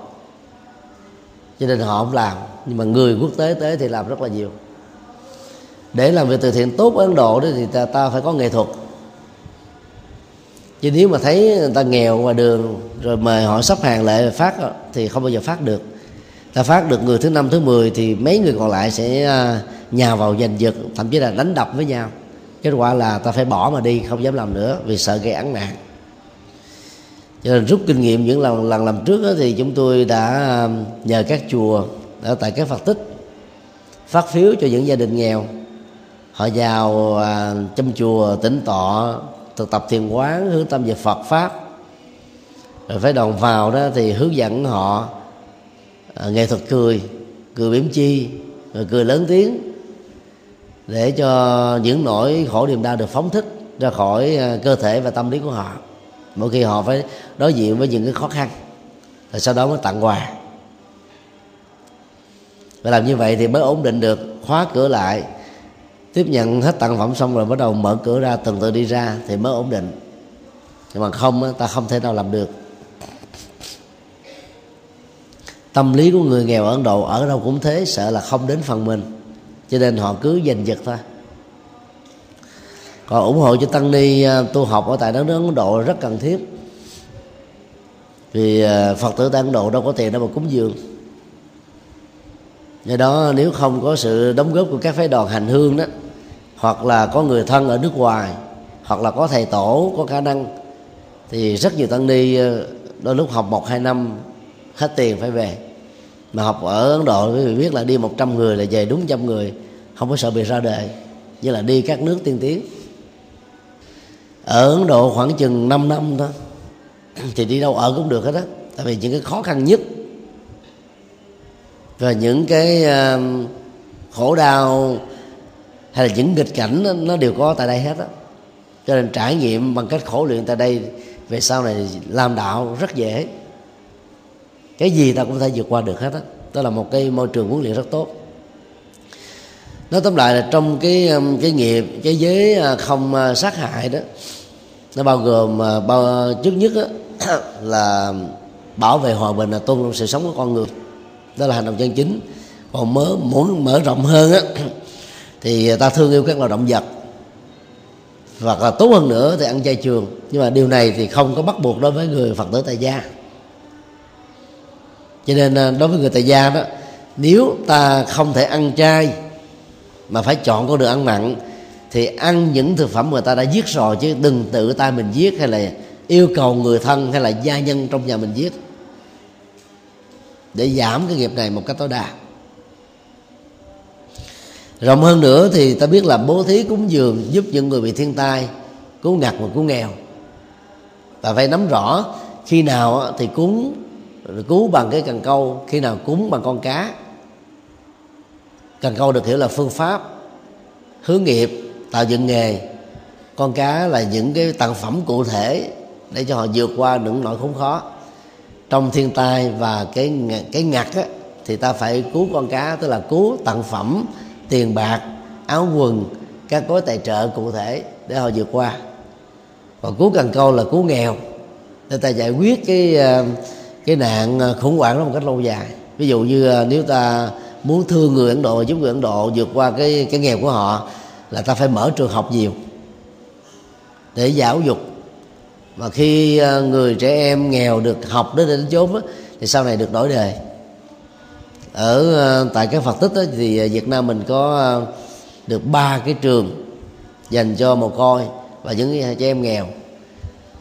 Cho nên họ không làm nhưng mà người quốc tế tới thì làm rất là nhiều. Để làm việc từ thiện tốt ở ấn độ đó thì ta, ta phải có nghệ thuật. Chứ nếu mà thấy người ta nghèo ngoài đường rồi mời họ sắp hàng lại phát thì không bao giờ phát được. Ta phát được người thứ năm thứ mười thì mấy người còn lại sẽ à, nhào vào giành giật thậm chí là đánh đập với nhau. Kết quả là ta phải bỏ mà đi không dám làm nữa vì sợ gây án nạn cho nên rút kinh nghiệm những lần lần làm trước thì chúng tôi đã um, nhờ các chùa ở tại các phật tích phát phiếu cho những gia đình nghèo. Họ vào à, trong chùa tĩnh tọa thực tập thiền quán hướng tâm về Phật pháp. Rồi phải đồng vào đó thì hướng dẫn họ à, nghệ thuật cười cười biếm chi rồi cười lớn tiếng để cho những nỗi khổ niềm đau được phóng thích ra khỏi à, cơ thể và tâm lý của họ mỗi khi họ phải đối diện với những cái khó khăn, rồi sau đó mới tặng quà. Và làm như vậy thì mới ổn định được, khóa cửa lại. Tiếp nhận hết tặng phẩm xong rồi bắt đầu mở cửa ra, từng từ đi ra thì mới ổn định. Nhưng mà không ta không thể nào làm được. Tâm lý của người nghèo ở ấn độ ở đâu cũng thế, sợ là không đến phần mình. Cho nên họ cứ giành giật thôi còn ủng hộ cho tăng ni à, tu học ở tại đất nước ấn độ rất cần thiết. Vì à, phật tử tại ấn độ đâu có tiền đâu mà cúng dường. Do đó nếu không có sự đóng góp của các phái đoàn hành hương đó, hoặc là có người thân ở nước ngoài, hoặc là có thầy tổ, có khả năng, thì rất nhiều tăng ni à, đôi lúc học một, hai năm, hết tiền phải về. Mà học ở ấn độ, quý vị biết là đi 100 người là về đúng trăm người, không có sợ bị ra đời như là đi các nước tiên tiến ở ấn độ khoảng chừng 5 năm thôi. (clears throat) Thì đi đâu ở cũng được hết á. Tại vì những cái khó khăn nhất và những cái um, khổ đau hay là những nghịch cảnh nó, nó đều có tại đây hết á. Cho nên trải nghiệm bằng cách khổ luyện tại đây về sau này làm đạo rất dễ. Cái gì ta cũng có thể vượt qua được hết á. Đó là một cái môi trường huấn luyện rất tốt nói tóm lại là trong cái um, cái nghiệp cái giới à, không à, sát hại đó nó bao gồm à, bao trước nhất đó, (coughs) là bảo vệ hòa bình là tôn trọng sự sống của con người. Đó là hành động chân chính. Còn mới muốn mở rộng hơn á (coughs) thì ta thương yêu các loài động vật. Hoặc là tốt hơn nữa thì ăn chay trường. Nhưng mà điều này thì không có bắt buộc đối với người phật tử tại gia. Cho nên đối với người tại gia đó nếu ta không thể ăn chay mà phải chọn con đường ăn mặn, thì ăn những thực phẩm người ta đã giết rồi chứ đừng tự tay mình giết hay là yêu cầu người thân hay là gia nhân trong nhà mình giết. Để giảm cái nghiệp này một cách tối đa. Rộng hơn nữa thì ta biết là bố thí cúng dường giúp những người bị thiên tai, cứu ngặt và cứu nghèo. Và phải nắm rõ khi nào thì cúng cứu bằng cái cần câu, khi nào cúng bằng con cá cần câu được hiểu là phương pháp hướng nghiệp tạo dựng nghề. Con cá là những cái tặng phẩm cụ thể để cho họ vượt qua những nỗi khốn khó. Trong thiên tai và cái cái ngặt á, thì ta phải cứu con cá tức là cứu tặng phẩm tiền bạc áo quần các gói tài trợ cụ thể để họ vượt qua. Còn cứu cần câu là cứu nghèo để ta giải quyết cái ờ, cái nạn ờ, khủng hoảng đó một cách lâu dài. Ví dụ như ờ, nếu ta muốn thương người ấn độ giúp người ấn độ vượt qua cái cái nghèo của họ là ta phải mở trường học nhiều để giáo dục. Mà khi à, người trẻ em nghèo được học đến đến chốn đó, thì sau này được đổi đời. Ở à, tại cái phật tích đó, thì việt nam mình có à, được ba cái trường dành cho mồ côi và những trẻ em nghèo.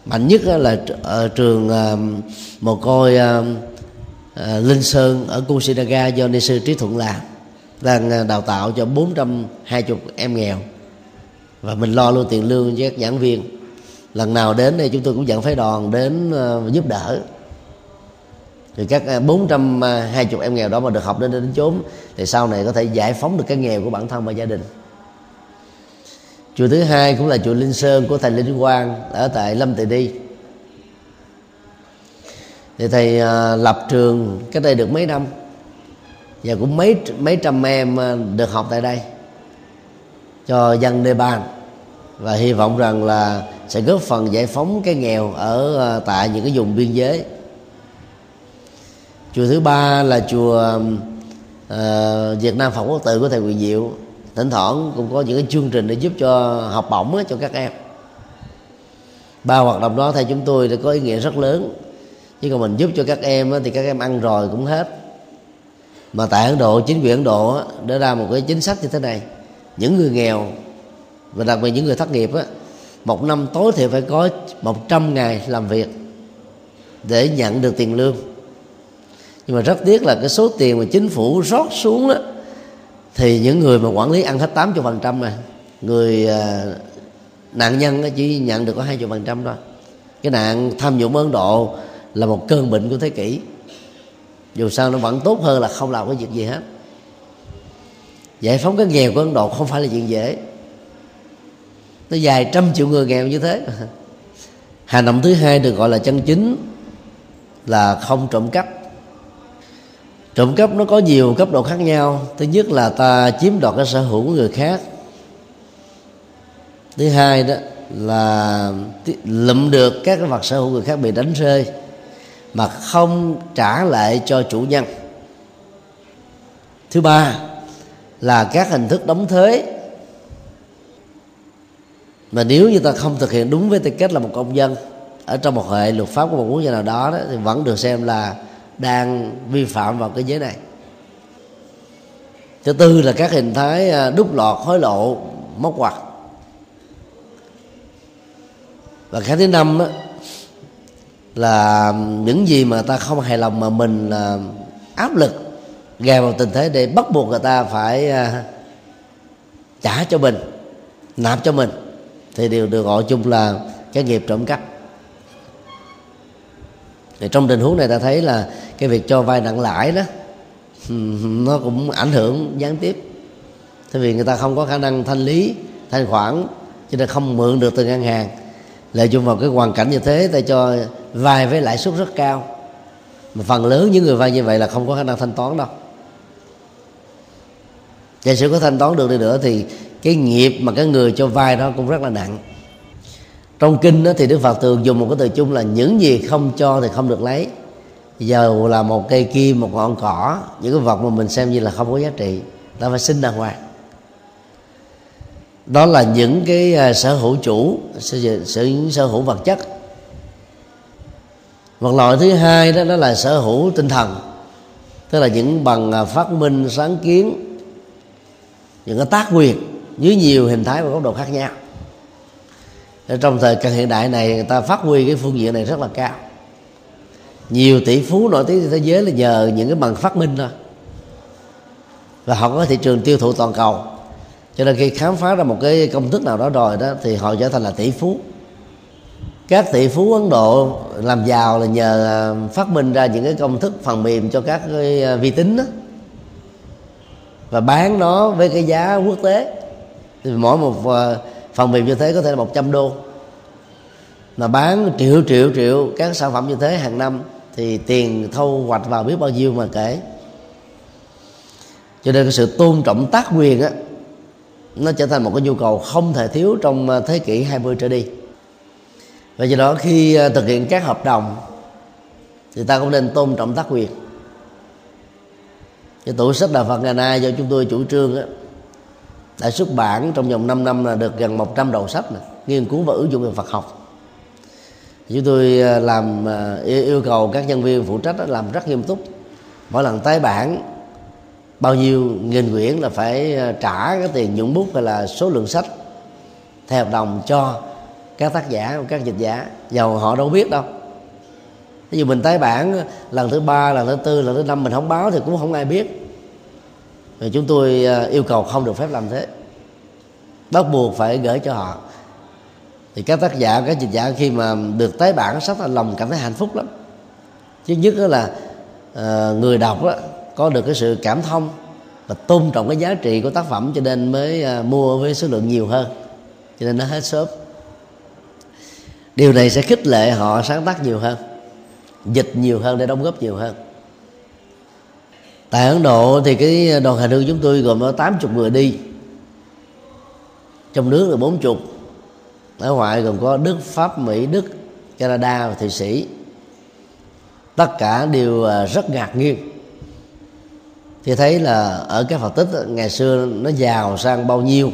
Mạnh nhất là ở ờ, trường mồ côi Ờ, Linh Sơn ở Kusinaga do ni sư Trí Thuận làm đang ờ, đào tạo cho 420 em nghèo. Và mình lo luôn tiền lương cho các giảng viên. Lần nào đến đây chúng tôi cũng dẫn phái đoàn đến uh, giúp đỡ. Thì các 420 em nghèo đó mà được học đến đến chốn thì sau này có thể giải phóng được cái nghèo của bản thân và gia đình. Chùa thứ hai cũng là chùa Linh Sơn của thầy Linh Quang ở tại Lâm Tỳ Đi thì thầy à, lập trường cách đây được mấy năm và cũng mấy mấy trăm em à, được học tại đây cho dân Nepal và hy vọng rằng là sẽ góp phần giải phóng cái nghèo ở à, tại những cái vùng biên giới. Chùa thứ ba là chùa uh, Việt Nam Phật Quốc Tự của thầy Quyền Diệu. Thỉnh thoảng cũng có những cái chương trình để giúp cho học bổng cho các em. Ba hoạt động đó theo chúng tôi đã có ý nghĩa rất lớn chứ còn mình giúp cho các em thì các em ăn rồi cũng hết. Mà tại ấn độ chính quyền ấn độ đã ra một cái chính sách như thế này. Những người nghèo và đặc biệt những người thất nghiệp á một năm tối thiểu phải có 100 ngày làm việc để nhận được tiền lương. Nhưng mà rất tiếc là cái số tiền mà chính phủ rót xuống đó thì những người mà quản lý ăn hết 80 phần trăm mà người à, nạn nhân chỉ nhận được có 20 phần trăm thôi. Cái nạn tham nhũng Ấn Độ là một cơn bệnh của thế kỷ. Dù sao nó vẫn tốt hơn là không làm cái việc gì hết. Giải phóng cái nghèo của ấn độ không phải là chuyện dễ. Nó vài trăm triệu người nghèo như thế. (laughs) Hành động thứ hai được gọi là chân chính là không trộm cắp. Trộm cắp nó có nhiều cấp độ khác nhau. Thứ nhất là ta chiếm đoạt cái sở hữu của người khác. Thứ hai đó là lụm được các cái vật sở hữu người khác bị đánh rơi mà không trả lại cho chủ nhân. Thứ ba là các hình thức đóng thuế. Mà nếu như ta không thực hiện đúng với tư cách là một công dân ở trong một hệ luật pháp của một quốc gia nào đó, đó thì vẫn được xem là đang vi phạm vào cái giới này. Thứ tư là các hình thái à, đúc lọt hối lộ móc quặt và cái thứ năm đó, là những gì mà ta không hài lòng mà mình là áp lực gài vào tình thế để bắt buộc người ta phải à, trả cho mình, nạp cho mình. Thì đều được gọi chung là cái nghiệp trộm cắp. Thì trong tình huống này ta thấy là cái việc cho vay nặng lãi đó nó cũng ảnh hưởng gián tiếp. Tại vì người ta không có khả năng thanh lý, thanh khoản, cho nên không mượn được từ ngân hàng. Lợi dụng vào cái hoàn cảnh như thế, ta cho vay với lãi suất rất cao. Mà phần lớn những người vay như vậy là không có khả năng thanh toán đâu. Giả sử có thanh toán được đi nữa thì cái nghiệp mà cái người cho vay đó cũng rất là nặng. Trong kinh đó thì đức phật thường dùng một cái từ chung là những gì không cho thì không được lấy. Dầu là một cây kim một ngọn cỏ những cái vật mà mình xem như là không có giá trị ta phải xin đàng hoàng. Đó là những cái à, sở hữu chủ sở, sở, sở hữu vật chất một loại thứ hai đó đó là sở hữu tinh thần. Tức là những bằng à, phát minh, sáng kiến, những cái tác quyền dưới nhiều hình thái và góc độ khác nhau. Trong thời cận hiện đại này, người ta phát huy cái phương diện này rất là cao. Nhiều tỷ phú nổi tiếng trên thế giới là nhờ những cái bằng phát minh thôi. Và họ có thị trường tiêu thụ toàn cầu. Cho nên khi khám phá ra một cái công thức nào đó rồi đó, thì họ trở thành là tỷ phú các tỷ phú Ấn Độ làm giàu là nhờ à, phát minh ra những cái công thức phần mềm cho các cái à, vi tính đó. Và bán nó với cái giá quốc tế. Thì mỗi một à, phần mềm như thế có thể là 100 đô. Mà bán triệu triệu triệu các sản phẩm như thế hàng năm thì tiền thâu hoạch vào biết bao nhiêu mà kể. Cho nên cái sự tôn trọng tác quyền á, nó trở thành một cái nhu cầu không thể thiếu trong thế kỷ 20 trở đi và do đó khi ờ, thực hiện các hợp đồng thì ta cũng nên tôn trọng tác quyền. Cái tủ sách đạo Phật ngày nay do chúng tôi chủ trương á, đã xuất bản trong vòng 5 năm là được gần 100 đầu sách này, nghiên cứu và ứng dụng về Phật học. Chúng tôi ờ, làm ờ, yêu cầu các nhân viên phụ trách làm rất nghiêm túc. Mỗi lần tái bản bao nhiêu nghìn quyển là phải trả cái tiền nhuận bút hay là số lượng sách theo hợp đồng cho các tác giả các dịch giả giàu họ đâu biết đâu. Ví dụ mình tái bản lần thứ ba lần thứ tư lần thứ năm mình không báo thì cũng không ai biết. Thì chúng tôi à, yêu cầu không được phép làm thế. Bắt buộc phải gửi cho họ. Thì các tác giả các dịch giả khi mà được tái bản sách là lòng cảm thấy hạnh phúc lắm. Chứ nhất đó là uh, người đọc đó, có được cái sự cảm thông và tôn trọng cái giá trị của tác phẩm cho nên mới uh, mua với số lượng nhiều hơn. Cho nên nó hết sớm điều này sẽ khích lệ họ sáng tác nhiều hơn, dịch nhiều hơn để đóng góp nhiều hơn. Tại ấn độ thì cái đoàn hành hương chúng tôi gồm có 80 người đi. Trong nước là 40 ở ngoại gồm có đức, pháp, mỹ, đức, canada và thụy sĩ. Tất cả đều à, rất ngạc nhiên. Thì thấy là ở các phật tích ngày xưa nó giàu sang bao nhiêu,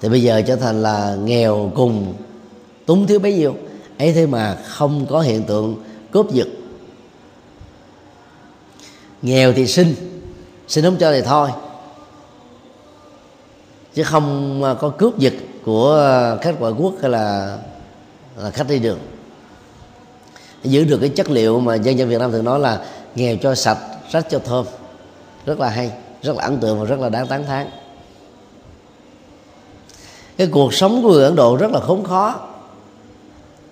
thì bây giờ trở thành là nghèo cùng, túng thiếu bấy nhiêu ấy thế mà không có hiện tượng cướp giật. Nghèo thì xin xin không cho thì thôi. Chứ không có cướp giật của khách ngoại quốc hay là, là khách đi đường. Giữ được cái chất liệu mà dân dân Việt Nam thường nói là nghèo cho sạch rách cho thơm. Rất là hay rất là ấn tượng và rất là đáng tán thán. Cái cuộc sống của người Ấn Độ rất là khốn khó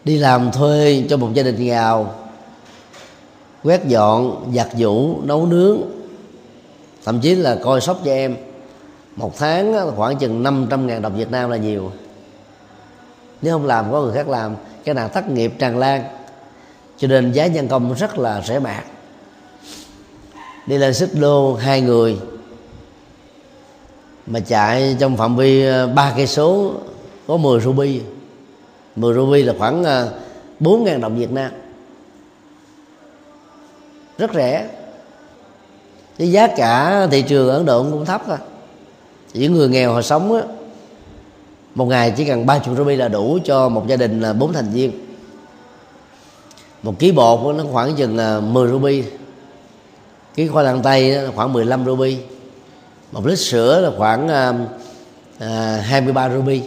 đi làm thuê cho một gia đình nghèo, quét dọn, giặt giũ, nấu nướng, thậm chí là coi sóc cho em. Một tháng khoảng chừng 500 ngàn đồng Việt Nam là nhiều. Nếu không làm, có người khác làm. Cái nào thất nghiệp tràn lan. Cho nên giá nhân công rất là rẻ mạt. Đi lên xích lô hai người, mà chạy trong phạm vi ờ, ba cây số, có 10 ruby. 10 ruby là khoảng ờ, 4.000 đồng Việt Nam. Rất rẻ. Cái giá cả thị trường Ấn Độ cũng thấp thôi. Những người nghèo họ sống á, một ngày chỉ cần ba chục ruby là đủ cho một gia đình là bốn thành viên. Một ký bột nó khoảng chừng ờ, 10 ruby ký khoai lang tây khoảng 15 ruby một lít sữa là khoảng à, 23 ruby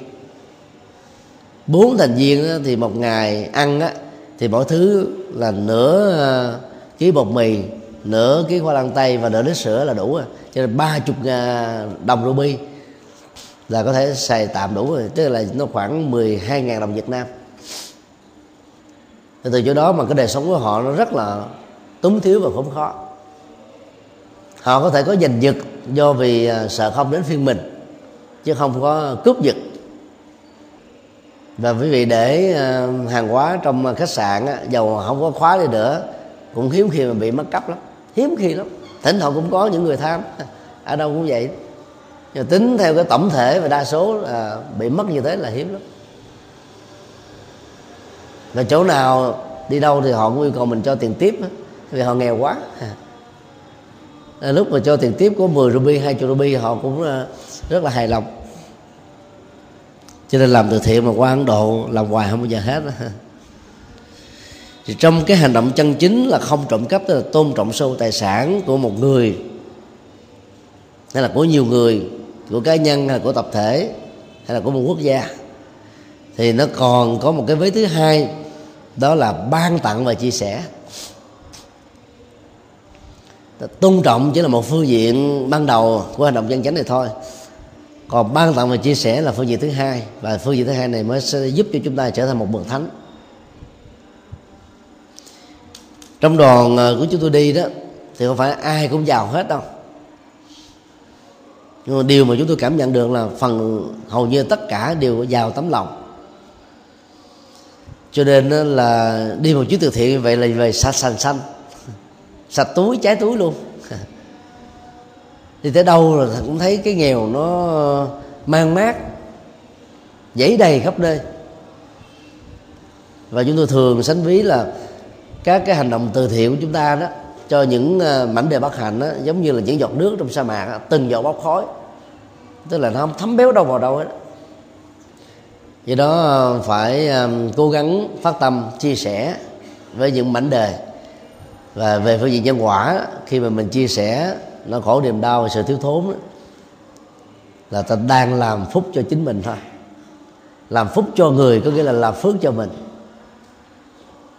bốn thành viên thì một ngày ăn á, thì mỗi thứ là nửa à, ký bột mì nửa ký khoai lang tây và nửa lít sữa là đủ rồi. Cho nên ba chục à, đồng ruby là có thể xài tạm đủ rồi. Tức là nó khoảng 12.000 đồng Việt Nam. Từ chỗ đó mà cái đời sống của họ nó rất là túng thiếu và khốn khó. Họ có thể có giành giật do vì à, sợ không đến phiên mình chứ không có cướp giật và quý vị để ờ, hàng hóa trong ờ, khách sạn dầu không có khóa đi nữa, cũng hiếm khi mà bị mất cắp lắm, hiếm khi lắm. Thỉnh thoảng cũng có những người tham, (laughs) ở đâu cũng vậy. Nhưng tính theo cái tổng thể và đa số là bị mất như thế là hiếm lắm. Và chỗ nào đi đâu thì họ cũng yêu cầu mình cho tiền tiếp vì họ nghèo quá. (laughs) Lúc mà cho tiền tiếp có 10 ruby 20 ruby họ cũng ờ, rất là hài lòng cho nên làm từ thiện mà qua Ấn Độ, làm hoài không bao giờ hết thì trong cái hành động chân chính là không trộm cắp, tức là tôn trọng sâu tài sản của một người, hay là của nhiều người, của cá nhân, hay là của tập thể, hay là của một quốc gia. Thì nó còn có một cái vế thứ hai, đó là ban tặng và chia sẻ. Tôn trọng chỉ là một phương diện ban đầu của hành động dân chánh này thôi còn ban tặng và chia sẻ là phương diện thứ hai. Và phương diện thứ hai này mới sẽ giúp cho chúng ta trở thành một bậc thánh. Trong đoàn ờ, của chúng tôi đi đó, thì không phải ai cũng giàu hết đâu. Nhưng mà điều mà chúng tôi cảm nhận được là phần, hầu như tất cả đều giàu tấm lòng. Cho nên là đi một chuyến từ thiện, vậy là về sạch sành xanh. Sạch túi, trái túi luôn đi tới đâu rồi cũng thấy cái nghèo nó mang mát dãy đầy khắp nơi. Và chúng tôi thường sánh ví là các cái hành động từ thiện của chúng ta đó cho những ờ, mảnh đề bất hạnh đó, giống như là những giọt nước trong sa mạc từng giọt bốc khói. Tức là nó không thấm béo đâu vào đâu hết. Do đó ờ, phải ờ, cố gắng phát tâm chia sẻ với những mảnh đề. Và về phương diện nhân quả khi mà mình chia sẻ nó khổ niềm đau và sự thiếu thốn đó, là ta đang làm phúc cho chính mình thôi. Làm phúc cho người có nghĩa là làm phước cho mình.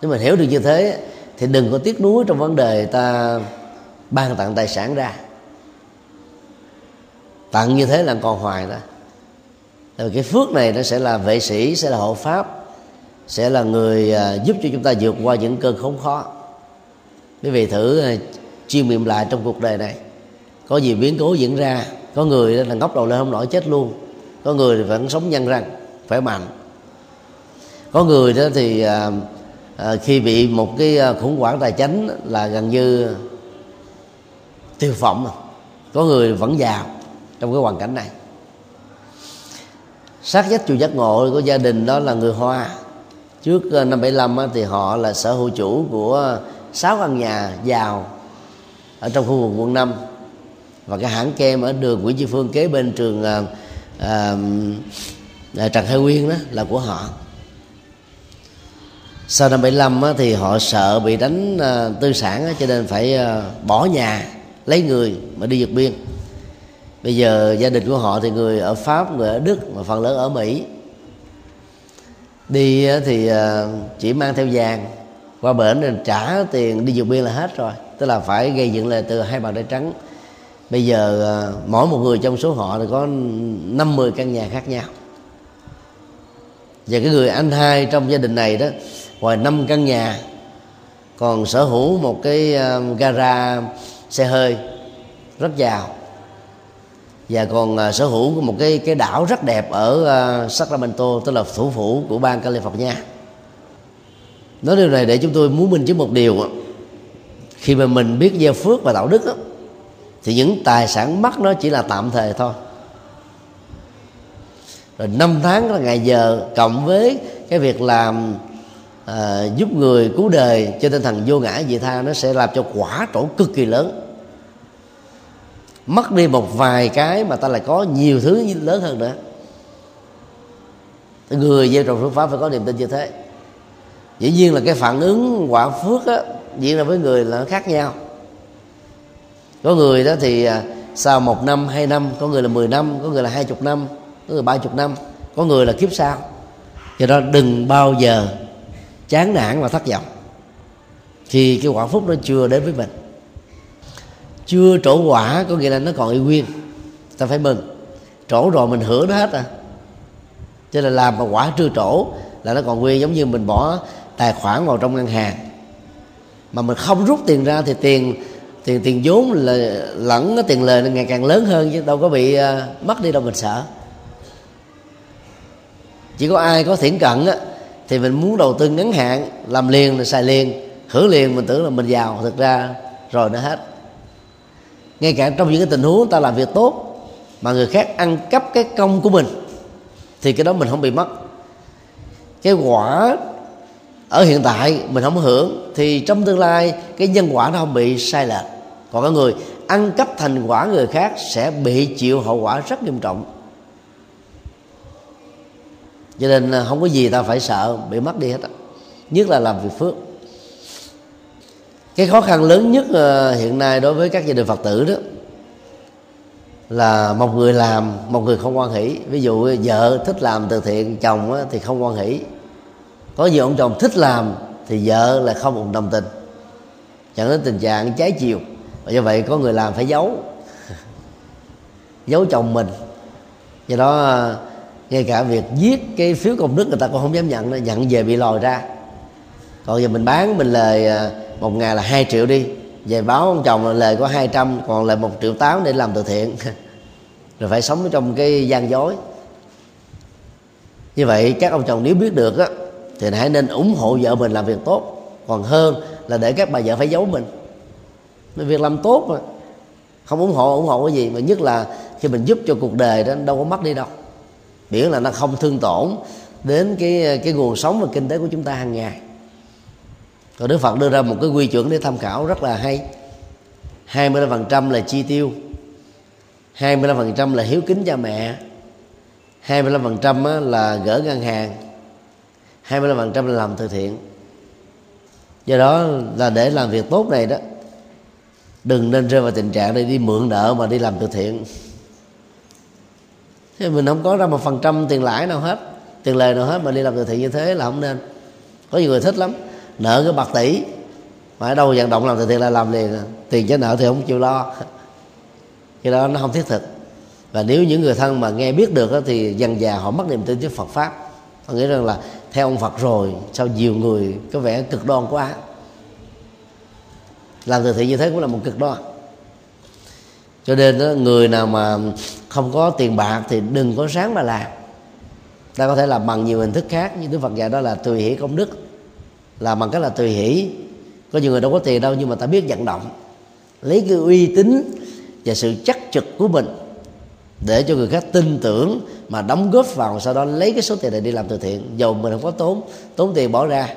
Nếu mình hiểu được như thế thì đừng có tiếc nuối trong vấn đề ta ban tặng tài sản ra. Tặng như thế là còn hoài đó. Rồi cái phước này nó sẽ là vệ sĩ sẽ là hộ pháp sẽ là người à, giúp cho chúng ta vượt qua những cơn khốn khó. Quý vị thử à, chiêm nghiệm lại trong cuộc đời này có gì biến cố diễn ra. Có người là ngóc đầu lên không nổi chết luôn. Có người thì vẫn sống nhân răng khỏe mạnh. Có người đó thì à, à, khi bị một cái à, khủng hoảng tài chính là gần như tiêu phẩm có người vẫn giàu trong cái hoàn cảnh này. Sát dách chùa giác ngộ của gia đình đó là người hoa. Trước à, năm 75 thì họ là sở hữu chủ của à, sáu căn nhà giàu ở trong khu vực quận 5 và cái hãng kem ở đường Nguyễn Tri Phương kế bên trường à, à, Trần Hải Nguyên đó là của họ. Sau năm 75 á, thì họ sợ bị đánh à, tư sản á, cho nên phải à, bỏ nhà lấy người mà đi vượt biên. Bây giờ gia đình của họ thì người ở pháp người ở đức mà phần lớn ở mỹ. Đi thì à, chỉ mang theo vàng qua bển nên trả tiền đi vượt biên là hết rồi. Tức là phải gây dựng lại từ hai bàn tay trắng bây giờ ờ, mỗi một người trong số họ thì có 50 căn nhà khác nhau. Và cái người anh hai trong gia đình này đó ngoài năm căn nhà còn sở hữu một cái ờ, gara xe hơi rất giàu. Và còn ờ, sở hữu một cái cái đảo rất đẹp ở Sacramento tức là thủ phủ của bang California. Nói điều này để chúng tôi muốn minh chứng một điều khi mà mình biết gieo phước và đạo đức đó, thì những tài sản mất nó chỉ là tạm thời thôi. Rồi năm tháng là ngày giờ cộng với cái việc làm à, giúp người cứu đời trên tinh thần vô ngã vị tha nó sẽ làm cho quả trổ cực kỳ lớn. Mất đi một vài cái mà ta lại có nhiều thứ lớn hơn nữa. Người gieo trồng phước pháp phải có niềm tin như thế. Dĩ nhiên là cái phản ứng quả phước á, diễn ra với người là nó khác nhau có người đó thì à, sau một năm, hai năm, có người là 10 năm, có người là hai chục năm, có người ba chục năm, có người là kiếp sau. Do đó đừng bao giờ chán nản và thất vọng. Khi cái quả phúc nó chưa đến với mình. Chưa trổ quả có nghĩa là nó còn y nguyên. Ta phải mừng. Trổ rồi mình hưởng nó hết à. Cho nên làm mà quả chưa trổ là nó còn nguyên, giống như mình bỏ tài khoản vào trong ngân hàng. Mà mình không rút tiền ra thì tiền tiền tiền vốn là lẫn cái tiền lời ngày càng lớn hơn chứ đâu có bị uh, mất đi đâu mình sợ. Chỉ có ai có thiển cận á thì mình muốn đầu tư ngắn hạn làm liền là xài liền hưởng liền mình tưởng là mình giàu thực ra rồi nó hết. Ngay cả trong những cái tình huống ta làm việc tốt mà người khác ăn cắp cái công của mình thì cái đó mình không bị mất. Cái quả ở hiện tại, mình không hưởng, thì trong tương lai, cái nhân quả nó không bị sai lệch còn có người ăn cắp thành quả người khác sẽ bị chịu hậu quả rất nghiêm trọng. Cho nên à, không có gì ta phải sợ, bị mất đi hết nhất là làm việc phước. Cái khó khăn lớn nhất à, hiện nay đối với các gia đình phật tử đó, là một người làm, một người không quan hỷ. Ví dụ, vợ thích làm từ thiện, chồng thì không quan hỷ có nhiều ông chồng thích làm thì vợ là không cùng đồng tình. Dẫn đến tình trạng trái chiều. Và do vậy có người làm phải giấu. Giấu chồng mình. Do đó à, ngay cả việc viết cái phiếu công đức người ta cũng không dám nhận nhận về bị lòi ra. Còn giờ mình bán mình lời à, một ngày là hai triệu đi. Về báo ông chồng là lời có 200 còn lại một triệu tám để làm từ thiện. (laughs) Rồi phải sống trong cái gian dối. Như vậy các ông chồng nếu biết được á thì hãy nên ủng hộ vợ mình làm việc tốt. Còn hơn là để các bà vợ phải giấu mình. Nên việc làm tốt mà. Không ủng hộ ủng hộ cái gì, mà nhất là khi mình giúp cho cuộc đời đó đâu có mất đi đâu. Miễn là nó không thương tổn đến cái cái nguồn sống và kinh tế của chúng ta hàng ngày. Còn Đức Phật đưa ra một cái quy chuẩn để tham khảo rất là hay. 25% là chi tiêu 25% là hiếu kính cha mẹ 25% là gỡ ngân hàng 25% là làm từ thiện. Do đó là để làm việc tốt này đó đừng nên rơi vào tình trạng để đi mượn nợ mà đi làm từ thiện. Thế mình không có ra một phần trăm tiền lãi nào hết tiền lời nào hết mà đi làm từ thiện như thế là không nên. Có nhiều người thích lắm nợ cái bạc tỷ mà ở đâu vận động làm từ thiện là làm liền à. tiền cho nợ thì không chịu lo. Cái đó nó không thiết thực. Và nếu những người thân mà nghe biết được đó, thì dần già họ mất niềm tin với Phật pháp. Họ nghĩ rằng là theo ông Phật rồi sao nhiều người có vẻ cực đoan quá? Làm từ thiện như thế cũng là một cực đoan. Cho nên đó, người nào mà không có tiền bạc thì đừng có sáng mà làm. Ta có thể làm bằng nhiều hình thức khác như Đức Phật dạy đó là tùy hỷ công đức. Làm bằng cách là tùy hỷ. Có nhiều người đâu có tiền đâu nhưng mà ta biết vận động. Lấy cái uy tín và sự chắc trực của mình để cho người khác tin tưởng mà đóng góp vào, sau đó lấy cái số tiền này đi làm từ thiện. Dầu mình không có tốn tốn tiền bỏ ra,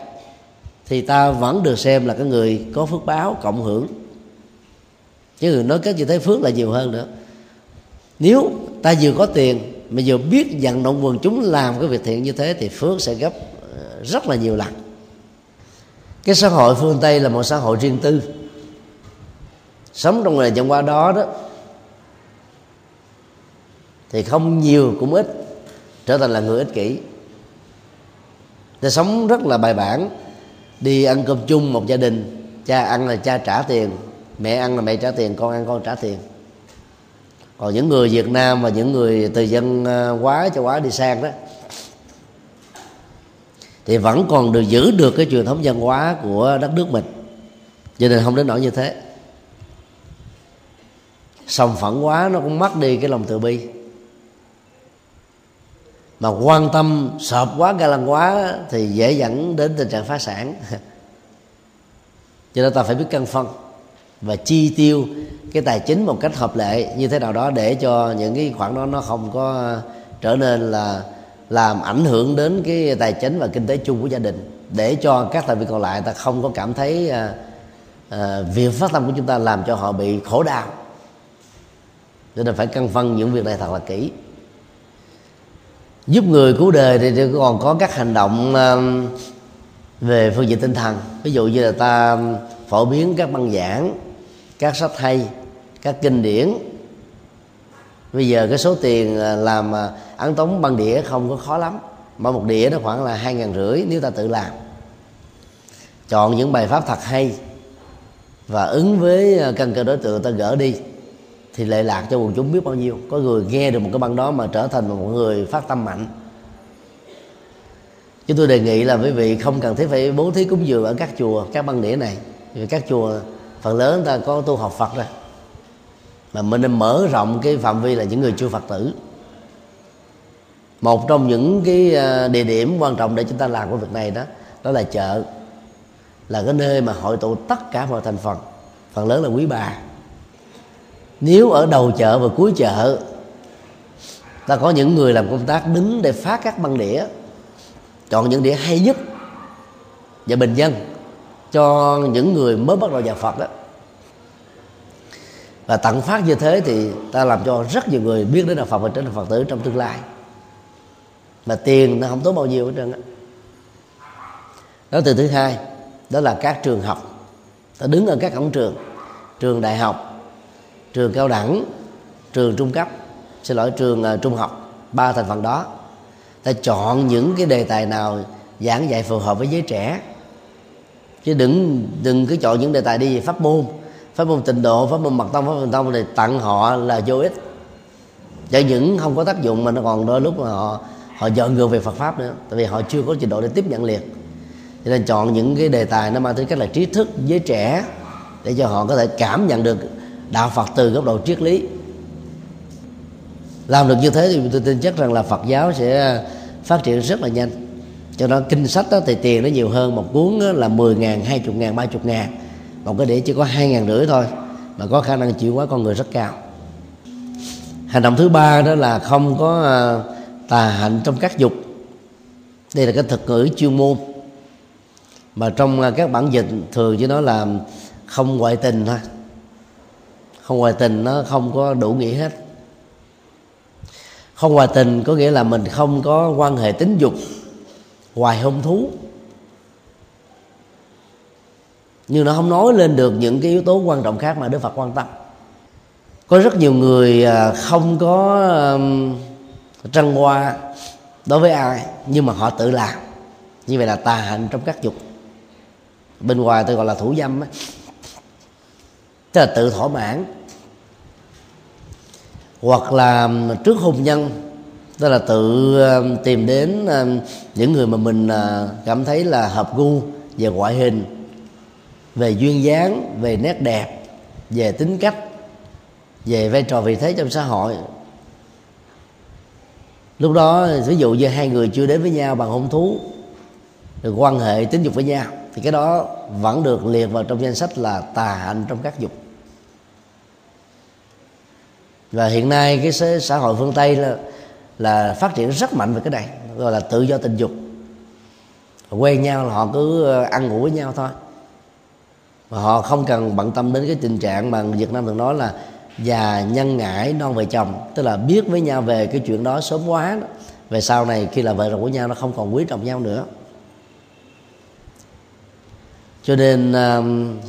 thì ta vẫn được xem là cái người có phước báo, cộng hưởng. Chứ người nói cách như thế phước là nhiều hơn nữa. Nếu ta vừa có tiền, mà vừa biết vận động quần chúng làm cái việc thiện như thế, thì phước sẽ gấp ờ, rất là nhiều lần. Cái xã hội phương tây là một xã hội riêng tư. Sống trong nền văn hóa đó đó thì không nhiều cũng ít, trở thành là người ích kỷ. Ta sống rất là bài bản, đi ăn cơm chung một gia đình, cha ăn là cha trả tiền, mẹ ăn là mẹ trả tiền, con ăn con trả tiền. Còn những người việt nam và những người từ dân quá cho quá đi sang đó, thì vẫn còn được giữ được cái truyền thống văn hóa của đất nước mình. Cho nên không đến nỗi như thế. Sòng phẳng quá nó cũng mất đi cái lòng từ bi mà quan tâm sợp quá ga lăng quá thì dễ dẫn đến tình trạng phá sản. (laughs) Cho nên ta phải biết cân phân và chi tiêu cái tài chính một cách hợp lệ như thế nào đó để cho những cái khoản đó nó không có trở nên là làm ảnh hưởng đến cái tài chính và kinh tế chung của gia đình. Để cho các thành viên còn lại ta không có cảm thấy à, à, việc phát tâm của chúng ta làm cho họ bị khổ đau. Cho nên phải cân phân những việc này thật là kỹ giúp người cứu đời thì còn có các hành động um, về phương diện tinh thần. Ví dụ như là ta um, phổ biến các băng giảng, các sách hay, các kinh điển. Bây giờ cái số tiền à, làm à, ấn tống băng đĩa không có khó lắm. Mà một đĩa nó khoảng là hai ngàn rưỡi nếu ta tự làm. Chọn những bài pháp thật hay và ứng với à, căn cơ đối tượng ta gỡ đi thì lệ lạc cho quần chúng biết bao nhiêu. Có người nghe được một cái băng đó mà trở thành một người phát tâm mạnh. Chúng tôi đề nghị là quý vị không cần thiết phải bố thí cúng dường ở các chùa, các băng đĩa này. Vì các chùa, phần lớn ta có tu học phật rồi. Mà mình nên mở rộng cái phạm vi là những người chưa phật tử. Một trong những cái à, địa điểm quan trọng để chúng ta làm cái việc này đó đó là chợ. Là cái nơi mà hội tụ tất cả mọi thành phần. Phần lớn là quý bà nếu ở đầu chợ và cuối chợ, ta có những người làm công tác đứng để phát các băng đĩa, chọn những đĩa hay nhất và bình dân cho những người mới bắt đầu vào Phật đó. Và tặng phát như thế thì ta làm cho rất nhiều người biết đến đạo Phật và trở thành Phật tử trong tương lai. Mà tiền nó không tốn bao nhiêu hết trơn á. Đó từ thứ hai, đó là các trường học. Ta đứng ở các cổng trường trường đại học trường cao đẳng trường trung cấp xin lỗi trường uh, trung học ba thành phần đó. Ta chọn những cái đề tài nào giảng dạy phù hợp với giới trẻ. Chứ đừng đừng cứ chọn những đề tài đi về pháp môn. Pháp môn tịnh độ pháp môn mật tông pháp môn tông thì tặng họ là vô ích. Cho những không có tác dụng mà nó còn đôi lúc mà họ họ dọn ngược về Phật pháp nữa tại vì họ chưa có trình độ để tiếp nhận liền. Cho nên chọn những cái đề tài nó mang tính cách là trí thức với trẻ để cho họ có thể cảm nhận được đạo Phật từ góc độ triết lý. Làm được như thế thì tôi tin chắc rằng là Phật giáo sẽ phát triển rất là nhanh. Cho nên kinh sách đó thì tiền nó nhiều hơn một cuốn là 10 ngàn, 20 ngàn, 30 ngàn. Một cái đĩa chỉ có hai ngàn rưỡi thôi mà có khả năng chịu quá con người rất cao. Hành động thứ ba đó là không có à, tà hạnh trong các dục. Đây là cái thuật ngữ chuyên môn. Mà trong à, các bản dịch thường chỉ nói là không ngoại tình thôi không ngoại tình nó không có đủ nghĩa hết. Không ngoại tình có nghĩa là mình không có quan hệ tính dục ngoài hôn thú. Nhưng nó không nói lên được những cái yếu tố quan trọng khác mà đức phật quan tâm. Có rất nhiều người à, không có trăng hoa đối với ai, nhưng mà họ tự làm. Như vậy là tà hạnh trong các dục. Bên ngoài tôi gọi là thủ dâm ấy tức là tự thỏa mãn. Hoặc là trước hôn nhân, tức là tự um, tìm đến um, những người mà mình à, cảm thấy là hợp gu về ngoại hình, về duyên dáng, về nét đẹp, về tính cách, về vai trò vị thế trong xã hội. Lúc đó, ví dụ như hai người chưa đến với nhau bằng hôn thú được quan hệ tính dục với nhau, thì cái đó vẫn được liệt vào trong danh sách là tà hạnh trong các dục và hiện nay cái xã hội phương tây là là phát triển rất mạnh về cái này, gọi là tự do tình dục. Quen nhau là họ cứ ờ, ăn ngủ với nhau thôi. Và họ không cần bận tâm đến cái tình trạng mà Việt Nam thường nói là già, nhân ngãi, non về chồng. Tức là biết với nhau về cái chuyện đó sớm quá đó. về sau này khi là vợ chồng của nhau nó không còn quý trọng nhau nữa. Cho nên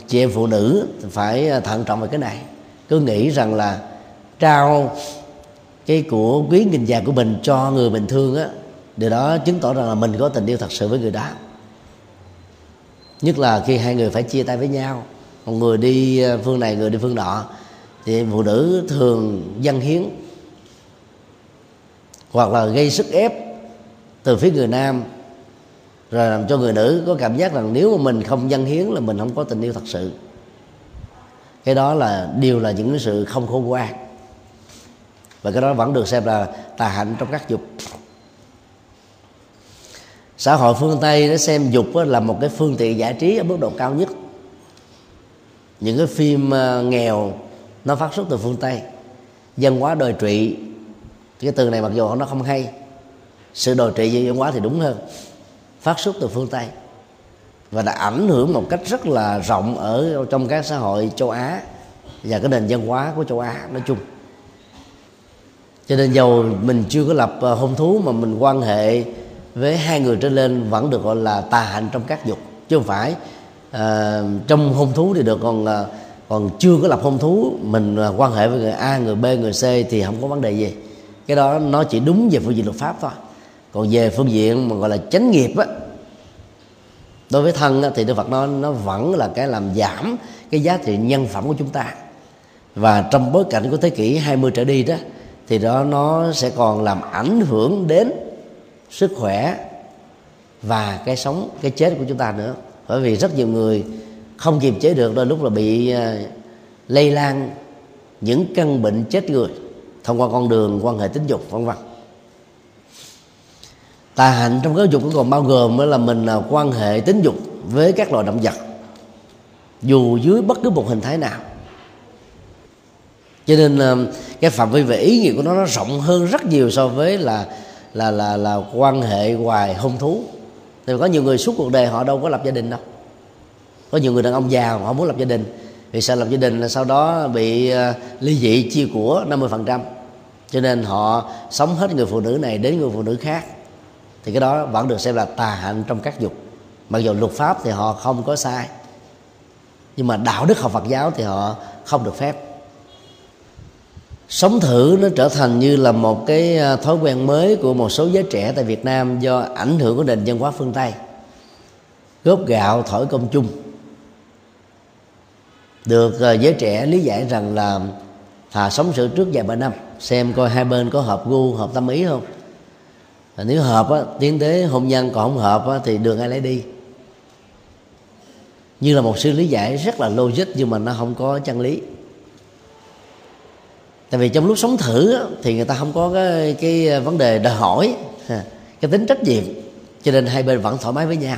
chị em phụ nữ phải thận trọng về cái này. Cứ nghĩ rằng là trao cái của quý nghìn vàng của mình cho người bình thường á, điều đó chứng tỏ rằng là mình có tình yêu thật sự với người đó. Nhất là khi hai người phải chia tay với nhau. Một người đi ờ, phương này, người đi phương nọ. Thì phụ nữ thường dân hiến hoặc là gây sức ép từ phía người nam, rồi làm cho người nữ có cảm giác rằng nếu mà mình không dân hiến là mình không có tình yêu thật sự. Cái đó là điều là những sự không khôn ngoan và cái đó vẫn được xem là tà hạnh trong các dục. Xã hội phương tây nó xem dục là một cái phương tiện giải trí ở mức độ cao nhất. Những cái phim ờ, nghèo nó phát xuất từ phương tây. Dân hóa đồi trụy, cái từ này mặc dù nó không hay, sự đồi trị về văn hóa thì đúng hơn, phát xuất từ phương tây và đã ảnh hưởng một cách rất là rộng ở trong các xã hội châu Á và cái nền văn hóa của châu Á nói chung cho nên dầu mình chưa có lập ờ, hôn thú mà mình quan hệ với hai người trở lên vẫn được gọi là tà hạnh trong các dục. Chứ không phải à, trong hôn thú thì được còn ờ, còn chưa có lập hôn thú mình quan hệ với người A người B người C thì không có vấn đề gì. Cái đó nó chỉ đúng về phương diện luật pháp thôi. Còn về phương diện mà gọi là chánh nghiệp á đối với thân á, thì đức phật nói nó vẫn là cái làm giảm cái giá trị nhân phẩm của chúng ta. Và trong bối cảnh của thế kỷ 20 trở đi đó thì đó nó sẽ còn làm ảnh hưởng đến sức khỏe và cái sống, cái chết của chúng ta nữa. Bởi vì rất nhiều người không kiềm chế được, đôi lúc là bị à, lây lan những căn bệnh chết người thông qua con đường, quan hệ tính dục, vân vân. Tà hạnh trong giáo dục cũng còn bao gồm là mình à, quan hệ tính dục với các loài động vật, dù dưới bất cứ một hình thái nào cho nên ờ, cái phạm vi về ý nghĩa của nó nó rộng hơn rất nhiều so với là là là là quan hệ hoài hôn thú. Thì có nhiều người suốt cuộc đời họ đâu có lập gia đình đâu. Có nhiều người đàn ông già họ muốn lập gia đình. Vì sao lập gia đình là sau đó bị ờ, ly dị chia của 50% cho nên họ sống hết người phụ nữ này đến người phụ nữ khác. Thì cái đó vẫn được xem là tà hạnh trong các dục. Mặc dù luật pháp thì họ không có sai. Nhưng mà đạo đức học Phật giáo thì họ không được phép sống thử nó trở thành như là một cái à, thói quen mới của một số giới trẻ tại Việt Nam do ảnh hưởng của nền văn hóa phương Tây. Góp gạo thổi công chung. Được à, giới trẻ lý giải rằng là thà sống sự trước vài ba năm xem coi hai bên có hợp gu hợp tâm ý không. Và nếu hợp á, tiến tới hôn nhân còn không hợp á, thì đường ai lấy đi. Như là một sự lý giải rất là logic nhưng mà nó không có chân lý tại vì trong lúc sống thử thì người ta không có cái, cái ờ, vấn đề đòi hỏi cái tính trách nhiệm. Cho nên hai bên vẫn thoải mái với nhau.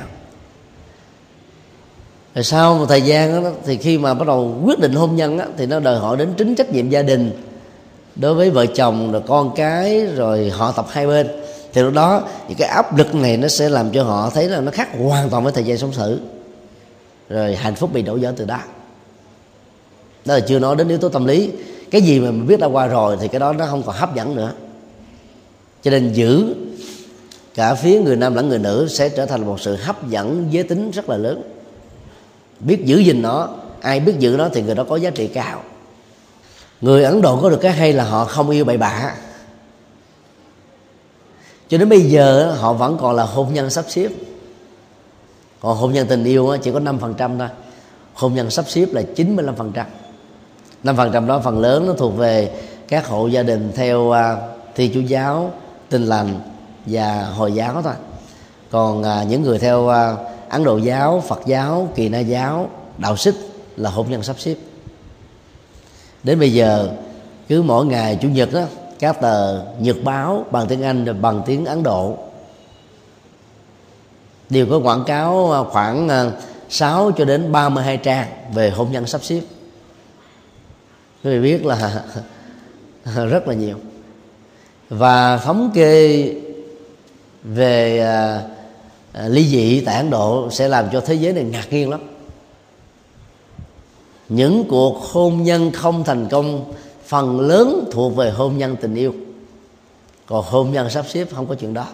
Rồi sau một thời gian đó, thì khi mà bắt đầu quyết định hôn nhân đó, thì nó đòi hỏi đến chính trách nhiệm gia đình. Đối với vợ chồng rồi con cái rồi họ tập hai bên. Thì lúc đó những cái áp lực này nó sẽ làm cho họ thấy là nó khác hoàn toàn với thời gian sống thử. Rồi hạnh phúc bị đổ vỡ từ đó. Đó là chưa nói đến yếu tố tâm lý cái gì mà mình biết đã qua rồi thì cái đó nó không còn hấp dẫn nữa. Cho nên giữ cả phía người nam lẫn người nữ sẽ trở thành một sự hấp dẫn giới tính rất là lớn. Biết giữ gìn nó, ai biết giữ nó thì người đó có giá trị cao. Người ấn độ có được cái hay là họ không yêu bậy bạ. Cho đến bây giờ, họ vẫn còn là hôn nhân sắp xếp. Còn hôn nhân tình yêu chỉ có 5% thôi. Hôn nhân sắp xếp là 95% 5% đó phần lớn nó thuộc về các hộ gia đình theo uh, thi chúa giáo tin lành và hồi giáo thôi. Còn uh, những người theo uh, ấn độ giáo phật giáo kỳ na giáo đạo xích là hôn nhân sắp xếp. Đến bây giờ cứ mỗi ngày chủ nhật đó các tờ nhật báo bằng tiếng anh rồi bằng tiếng ấn độ. Đều có quảng cáo khoảng 6 cho đến 32 trang về hôn nhân sắp xếp quý vị biết là (laughs) rất là nhiều. Và thống kê về à, à, ly dị tại ấn độ sẽ làm cho thế giới này ngạc nhiên lắm. Những cuộc hôn nhân không thành công phần lớn thuộc về hôn nhân tình yêu. Còn hôn nhân sắp xếp không có chuyện đó.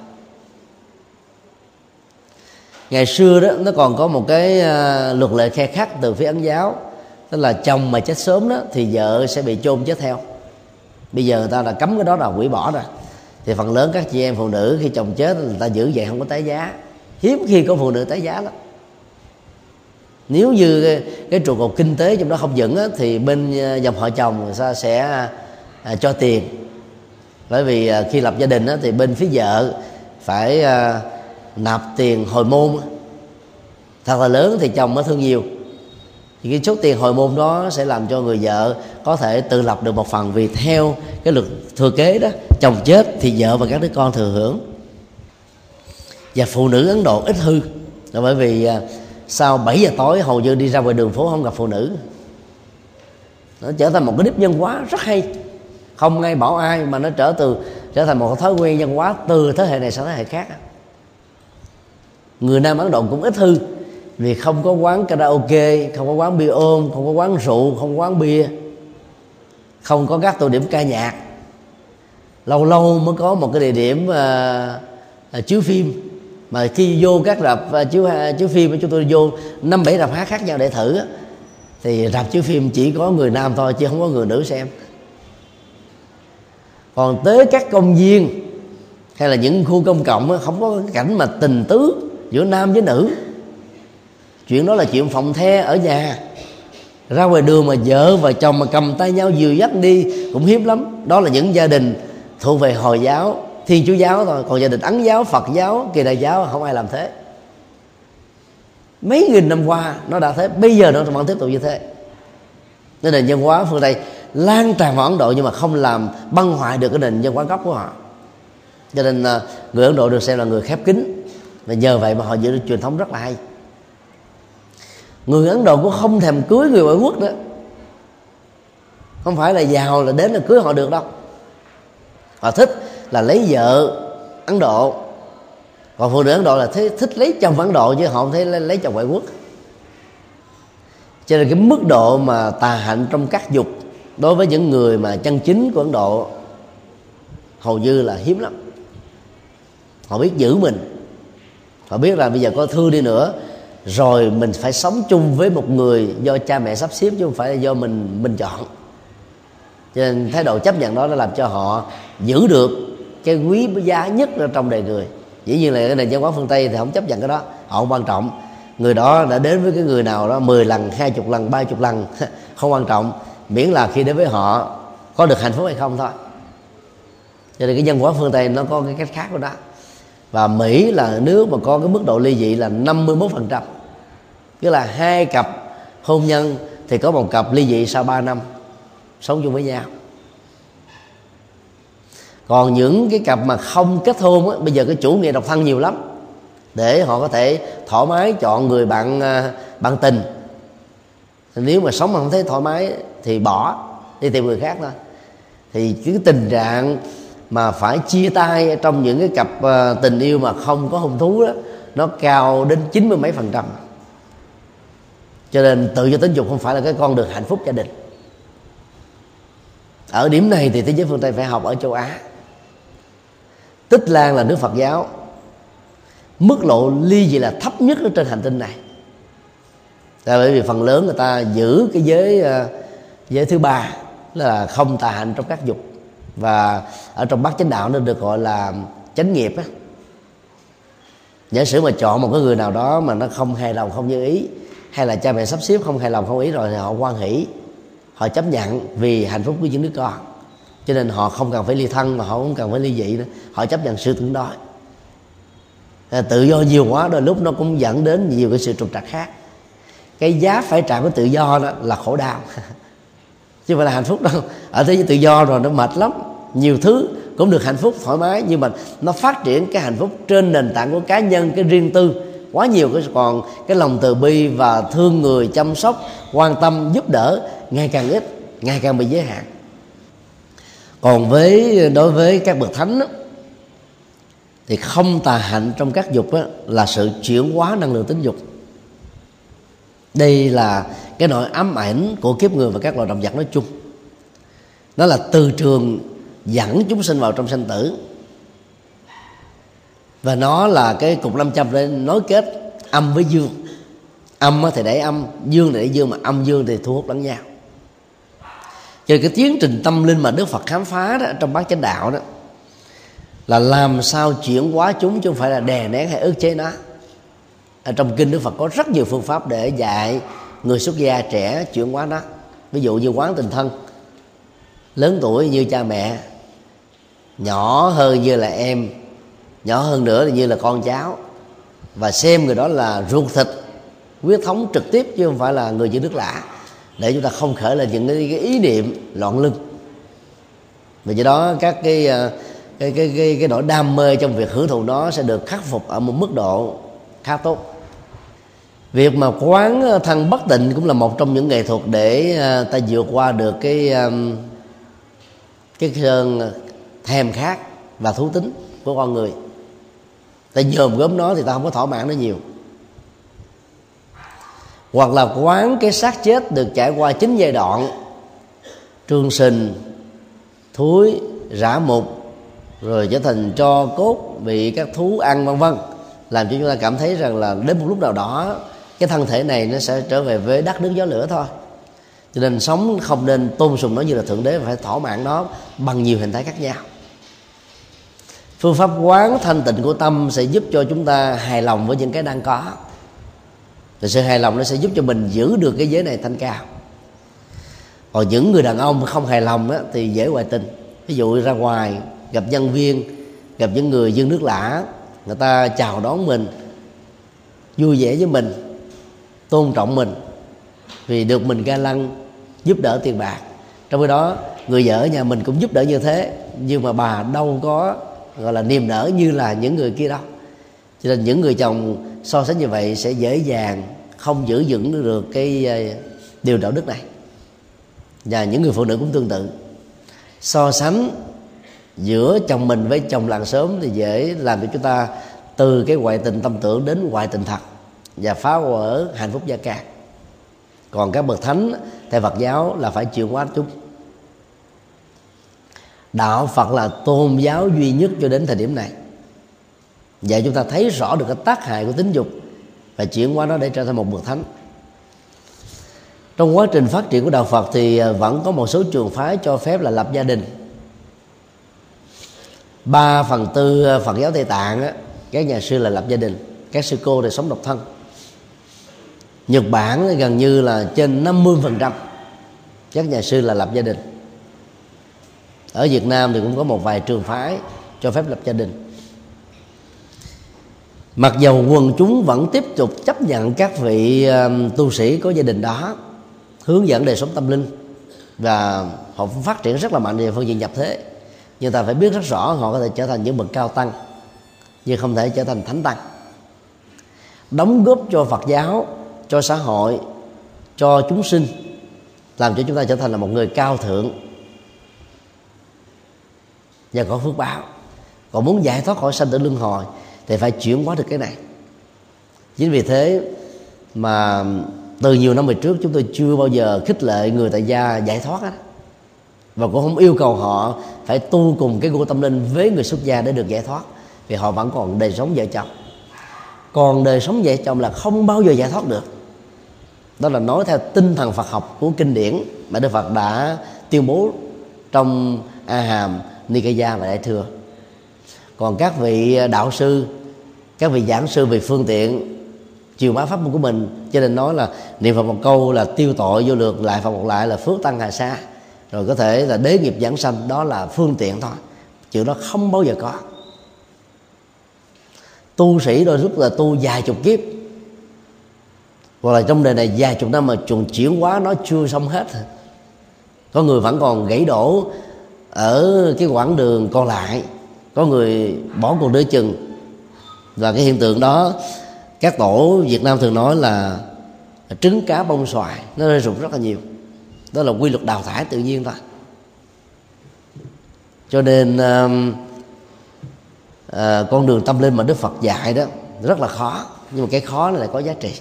Ngày xưa đó nó còn có một cái à, luật lệ khe khắc từ phía ấn giáo tức là chồng mà chết sớm đó thì vợ sẽ bị chôn chết theo. Bây giờ người ta đã cấm cái đó là hủy bỏ rồi. Thì phần lớn các chị em phụ nữ khi chồng chết người ta giữ vậy không có tái giá. Hiếm khi có phụ nữ tái giá lắm. Nếu như cái, cái trụ cột kinh tế trong đó không vững á, thì bên à, dòng họ chồng người ta sẽ à, cho tiền. Bởi vì à, khi lập gia đình á, thì bên phía vợ phải à, nạp tiền hồi môn. Thật là lớn thì chồng mới thương nhiều thì cái số tiền hồi môn đó sẽ làm cho người vợ có thể tự lập được một phần vì theo cái luật thừa kế đó. Chồng chết thì vợ và các đứa con thừa hưởng. Và phụ nữ ấn độ ít hư. Là bởi vì à, sau 7 giờ tối hầu như đi ra ngoài đường phố không gặp phụ nữ. Nó trở thành một cái nếp nhân hóa rất hay. Không ngay bảo ai mà nó trở từ, trở thành một thói quen văn hóa từ thế hệ này sang thế hệ khác. Người nam ấn độ cũng ít hư vì không có quán karaoke không có quán bia ôm không có quán rượu không có quán bia. Không có các tụ điểm ca nhạc. Lâu lâu mới có một cái địa điểm uh, uh, chiếu phim. Mà khi vô các rạp uh, chiếu uh, chiếu phim chúng tôi vô năm bảy rạp hát khác nhau để thử thì rạp chiếu phim chỉ có người nam thôi chứ không có người nữ xem. Còn tới các công viên hay là những khu công cộng không có cảnh mà tình tứ giữa nam với nữ chuyện đó là chuyện phòng the ở nhà. Ra ngoài đường mà vợ và chồng mà cầm tay nhau dìu dắt đi cũng hiếm lắm. Đó là những gia đình thuộc về hồi giáo, thiên chúa giáo thôi. Còn gia đình ấn giáo, phật giáo, kỳ đại giáo không ai làm thế. Mấy nghìn năm qua nó đã thế, bây giờ nó vẫn tiếp tục như thế. Nên nền văn hóa phương tây lan tràn vào ấn độ nhưng mà không làm băng hoại được cái nền văn hóa gốc của họ. Cho nên à, người ấn độ được xem là người khép kín. Và nhờ vậy mà họ giữ được truyền thống rất là hay người ấn độ cũng không thèm cưới người ngoại quốc nữa. Không phải là giàu là đến là cưới họ được đâu. Họ thích là lấy vợ ấn độ. Còn phụ nữ ấn độ là thích, thích lấy chồng ấn độ chứ họ không thấy lấy, lấy chồng ngoại quốc. Cho nên cái mức độ mà tà hạnh trong các dục đối với những người mà chân chính của ấn độ hầu như là hiếm lắm. Họ biết giữ mình. Họ biết là bây giờ có thư đi nữa rồi mình phải sống chung với một người do cha mẹ sắp xếp chứ không phải là do mình mình chọn. Cho nên thái độ chấp nhận đó đã làm cho họ giữ được cái quý giá nhất trong đời người. Dĩ nhiên là cái nền văn hóa phương tây thì không chấp nhận cái đó, họ không quan trọng. Người đó đã đến với cái người nào đó 10 lần, hai chục lần, ba chục lần, (laughs) không quan trọng. Miễn là khi đến với họ, có được hạnh phúc hay không thôi. Cho nên cái văn hóa phương tây nó có cái cách khác của đó và mỹ là nước mà có cái mức độ ly dị là 51 phần trăm. Tức là hai cặp hôn nhân thì có một cặp ly dị sau 3 năm sống chung với nhau. Còn những cái cặp mà không kết hôn á, bây giờ cái chủ nghĩa độc thân nhiều lắm. Để họ có thể thoải mái chọn người bạn à, bạn tình. Nếu mà sống mà không thấy thoải mái thì bỏ đi tìm người khác thôi. Thì cái tình trạng mà phải chia tay trong những cái cặp ờ, tình yêu mà không có hôn thú đó, nó cao đến chín mươi mấy phần trăm. Cho nên tự do tính dục không phải là cái con đường hạnh phúc gia đình. Ở điểm này thì thế giới phương tây phải học ở châu á. Tích lan là nước phật giáo. Mức độ ly dị là thấp nhất ở trên hành tinh này. Là bởi vì phần lớn người ta giữ cái giới ờ, giới thứ ba là không tà hạnh trong các dục và ở trong bát chánh đạo nó được gọi là chánh nghiệp á. Giả sử mà chọn một cái người nào đó mà nó không hài lòng, không như ý, hay là cha mẹ sắp xếp không hài lòng, không ý rồi thì họ quan hỷ, họ chấp nhận vì hạnh phúc của những đứa con. Cho nên họ không cần phải ly thân mà họ cũng cần phải ly dị nữa. Họ chấp nhận sự tương đối. À, tự do nhiều quá, đôi lúc nó cũng dẫn đến nhiều cái sự trục trặc khác. Cái giá phải trả của tự do đó là khổ đau. (laughs) chứ phải là hạnh phúc đâu. Ở thế giới tự do rồi nó mệt lắm. Nhiều thứ cũng được hạnh phúc thoải mái. Nhưng mà nó phát triển cái hạnh phúc trên nền tảng của cá nhân cái riêng tư quá nhiều. Cái còn cái lòng từ bi và thương người chăm sóc quan tâm giúp đỡ ngày càng ít ngày càng bị giới hạn. Còn với đối với các bậc thánh đó, thì không tà hạnh trong các dục đó, là sự chuyển hóa năng lượng tính dục. Đây là cái nỗi ám ảnh của kiếp người và các loài động vật nói chung. Nó là từ trường dẫn chúng sinh vào trong sanh tử. Và nó là cái cục lâm châm để nối kết âm với dương. Âm thì để âm, dương thì để dương, mà âm dương thì thu hút lẫn nhau. Cho cái tiến trình tâm linh mà đức phật khám phá đó, trong bát chánh đạo đó, là làm sao chuyển hóa chúng chứ không phải là đè nén hay ức chế nó. Ở trong kinh đức phật có rất nhiều phương pháp để dạy người xuất gia trẻ chuyển hóa đó ví dụ như quán tình thân. Lớn tuổi như cha mẹ nhỏ hơn như là em nhỏ hơn nữa là như là con cháu. Và xem người đó là ruột thịt huyết thống trực tiếp chứ không phải là người chữ nước lạ để chúng ta không khởi lên những cái, cái ý niệm loạn lưng vì do đó các cái ờ, cái cái cái, cái nỗi đam mê trong việc hưởng thụ đó sẽ được khắc phục ở một mức độ khá tốt việc mà quán ờ, thân bất tịnh cũng là một trong những nghệ thuật để ờ, ta vượt qua được cái cái cơn ờ, thèm khát và thú tính của con người. Ta nhòm gốm nó thì ta không có thỏa mãn nó nhiều. Hoặc là quán cái xác chết được trải qua chín giai đoạn trương sình, thúi, rã mục, rồi trở thành cho cốt bị các thú ăn, vân vân, làm cho chúng ta cảm thấy rằng là đến một lúc nào đó cái thân thể này nó sẽ trở về với đất nước gió lửa thôi. Cho nên sống không nên tôn sùng nó như là thượng đế mà phải thỏa mãn nó bằng nhiều hình thái khác nhau. Phương pháp quán thanh tịnh của tâm sẽ giúp cho chúng ta hài lòng với những cái đang có. Và sự hài lòng nó sẽ giúp cho mình giữ được cái giới này thanh cao. Còn những người đàn ông không hài lòng đó, thì dễ ngoại tình. Ví dụ ra ngoài gặp nhân viên gặp những người dân nước lạ người ta chào đón mình vui vẻ với mình tôn trọng mình, vì được mình ga lăng, giúp đỡ tiền bạc. Trong khi đó, người vợ ở nhà mình cũng giúp đỡ như thế, nhưng mà bà đâu có, gọi là, niềm nở như là những người kia đâu. Cho nên những người chồng so sánh như vậy sẽ dễ dàng không giữ vững được cái à, điều đạo đức này. Và những người phụ nữ cũng tương tự. So sánh giữa chồng mình với chồng làng sớm thì dễ làm cho chúng ta từ cái ngoại tình tâm tưởng đến ngoại tình thật và phá vỡ hạnh phúc gia can còn các bậc thánh theo Phật giáo là phải chịu hóa chúng đạo Phật là tôn giáo duy nhất cho đến thời điểm này. Và chúng ta thấy rõ được cái tác hại của tính dục và chuyển hóa nó để trở thành một bậc thánh. Trong quá trình phát triển của đạo Phật thì à, vẫn có một số trường phái cho phép là lập gia đình. Ba phần tư à, Phật giáo Tây Tạng á, các nhà sư là lập gia đình các sư cô thì sống độc thân. Nhật Bản gần như là trên 50% các nhà sư là lập gia đình. Ở Việt Nam thì cũng có một vài trường phái cho phép lập gia đình. Mặc dầu quần chúng vẫn tiếp tục chấp nhận các vị tu sĩ có gia đình đó, hướng dẫn đời sống tâm linh, và họ phát triển rất là mạnh về phương diện nhập thế. Nhưng ta phải biết rất rõ họ có thể trở thành những bậc cao tăng, nhưng không thể trở thành thánh tăng. Đóng góp cho phật giáo cho xã hội, cho chúng sinh, làm cho chúng ta trở thành là một người cao thượng. Và có phước báo. Còn muốn giải thoát khỏi sanh tử luân hồi thì phải chuyển hóa được cái này. Chính vì thế mà từ nhiều năm về trước chúng tôi chưa bao giờ khích lệ người tại gia giải thoát hết. Và cũng không yêu cầu họ phải tu cùng cái gu tâm linh với người xuất gia để được giải thoát, vì họ vẫn còn đời sống vợ chồng. Còn đời sống vợ chồng là không bao giờ giải thoát được đó là nói theo tinh thần Phật học của kinh điển mà Đức Phật đã tuyên bố trong A Hàm, Nikaya và Đại thừa. Còn các vị đạo sư, các vị giảng sư về phương tiện chiều bá pháp môn của mình cho nên nói là niệm phật một câu là tiêu tội vô lượt lại phật một lại là phước tăng hà sa. Rồi có thể là đế nghiệp giảng sanh đó là phương tiện thôi. Chữ đó không bao giờ có. Tu sĩ đôi lúc là tu vài chục kiếp hoặc là trong đời này vài chục năm mà chuồn chuyển hóa nó chưa xong hết. Có người vẫn còn gãy đổ ở cái quãng đường còn lại. Có người bỏ cuộc nửa chừng. Và cái hiện tượng đó các tổ Việt Nam thường nói là trứng cá bông xoài. Nó rơi rụng rất là nhiều. Đó là quy luật đào thải tự nhiên thôi. Cho nên uh, uh, con đường tâm linh mà Đức Phật dạy đó rất là khó. Nhưng mà cái khó này lại có giá trị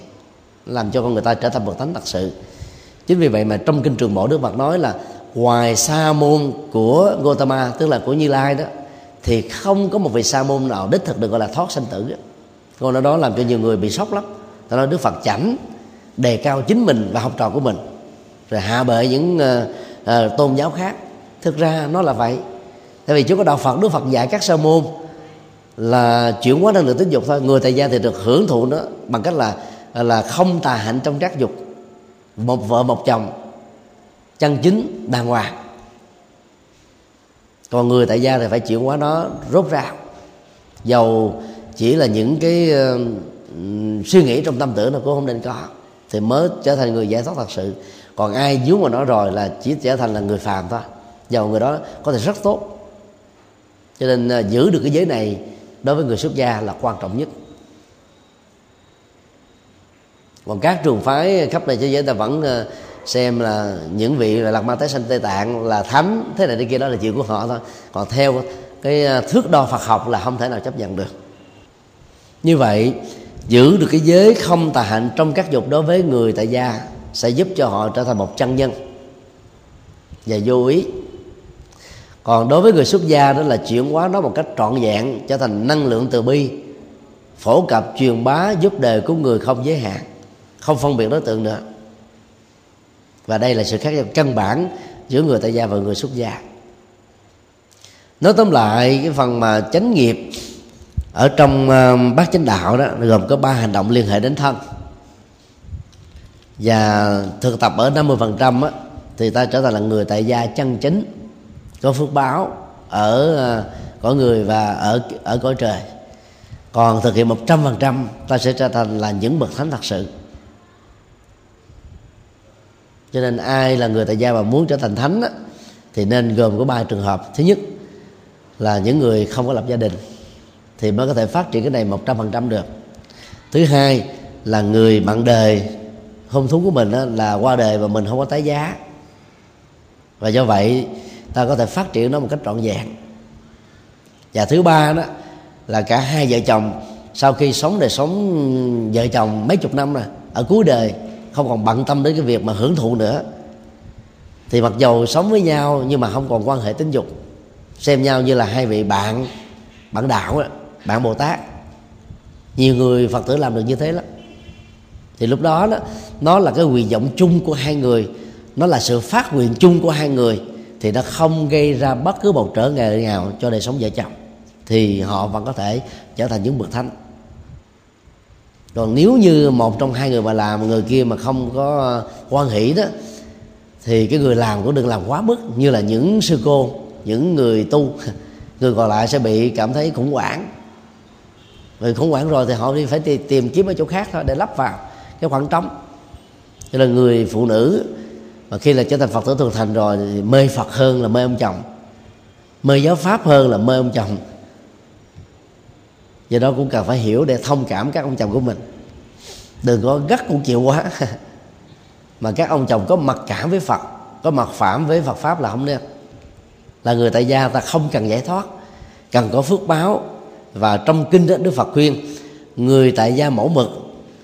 làm cho con người ta trở thành bậc thánh thật sự. Chính vì vậy mà trong kinh trường bộ đức phật nói là ngoài sa môn của Gotama tức là của Như Lai đó thì không có một vị sa môn nào đích thực được gọi là thoát sanh tử câu nói đó làm cho nhiều người bị sốc lắm. Ta nói Đức Phật chảnh đề cao chính mình và học trò của mình rồi hạ bệ những uh, uh, tôn giáo khác. Thực ra nó là vậy. Tại vì chúng có đạo Phật Đức Phật dạy các sa môn là chuyển hóa năng lượng tính dục thôi. Người tại gia thì được hưởng thụ nó bằng cách là là không tà hạnh trong trác dục. Một vợ một chồng chân chính đàng hoàng. Còn người tại gia thì phải chuyển hóa nó rốt ráo. Dầu chỉ là những cái uh, suy nghĩ trong tâm tưởng nó cũng không nên có thì mới trở thành người giải thoát thật sự. Còn ai dướng vào nó rồi là chỉ trở thành là người phàm thôi. Dầu người đó có thể rất tốt. Cho nên uh, giữ được cái giới này đối với người xuất gia là quan trọng nhất còn các trường phái khắp nơi thế giới ta vẫn ờ, xem là những vị là lạc ma tái sanh tây tạng là thánh thế này thế kia đó là chuyện của họ thôi. Còn theo cái ờ, thước đo Phật học là không thể nào chấp nhận được. Như vậy, giữ được cái giới không tà hạnh trong các dục đối với người tại gia sẽ giúp cho họ trở thành một chân nhân và vô ý. Còn đối với người xuất gia đó là chuyển hóa nó một cách trọn vẹn, trở thành năng lượng từ bi, phổ cập truyền bá giúp đời của người không giới hạn không phân biệt đối tượng nữa và đây là sự khác nhau căn bản giữa người tại gia và người xuất gia. Nói tóm lại cái phần mà chánh nghiệp ở trong uh, bát chánh đạo đó gồm có ba hành động liên hệ đến thân. Và thực tập ở 50% á, thì ta trở thành là người tại gia chân chính có phước báo ở uh, cõi người và ở ở cõi trời. Còn thực hiện một trăm phần trăm ta sẽ trở thành là những bậc thánh thật sự cho nên ai là người tại gia mà muốn trở thành thánh á, thì nên gồm có ba trường hợp. Thứ nhất là những người không có lập gia đình thì mới có thể phát triển cái này một trăm phần trăm được. Thứ hai là người bạn đời hôn thú của mình á, là qua đời và mình không có tái giá. Và do vậy ta có thể phát triển nó một cách trọn vẹn. Và thứ ba đó là cả hai vợ chồng sau khi sống đời sống vợ chồng mấy chục năm rồi ở cuối đời không còn bận tâm đến cái việc mà hưởng thụ nữa. Thì mặc dầu sống với nhau, nhưng mà không còn quan hệ tính dục. Xem nhau như là hai vị bạn bạn đạo bạn bồ tát. Nhiều người phật tử làm được như thế lắm. Thì lúc đó đó, nó là cái quyền vọng chung của hai người. Nó là sự phát nguyện chung của hai người. Thì nó không gây ra bất cứ một trở ngại nào cho đời sống vợ chồng. Thì họ vẫn có thể trở thành những bậc thánh còn nếu như một trong hai người mà làm, người kia mà không có ờ, quan hỷ đó, thì cái người làm cũng đừng làm quá mức như là những sư cô, những người tu. (laughs) Người còn lại sẽ bị cảm thấy khủng hoảng. Người khủng hoảng rồi thì họ đi phải tìm kiếm ở chỗ khác thôi, để lắp vào cái khoảng trống. Cho là người phụ nữ mà khi là trở thành phật tử thường thành rồi thì mê phật hơn là mê ông chồng. Mê giáo pháp hơn là mê ông chồng do đó cũng cần phải hiểu để thông cảm các ông chồng của mình. Đừng có gắt cũng chịu quá. (laughs) Mà các ông chồng có mặc cảm với phật, có mặc phạm với phật pháp là không nên. Là người tại gia ta không cần giải thoát, cần có phước báo. Và trong kinh đó, đức phật khuyên, người tại gia mẫu mực,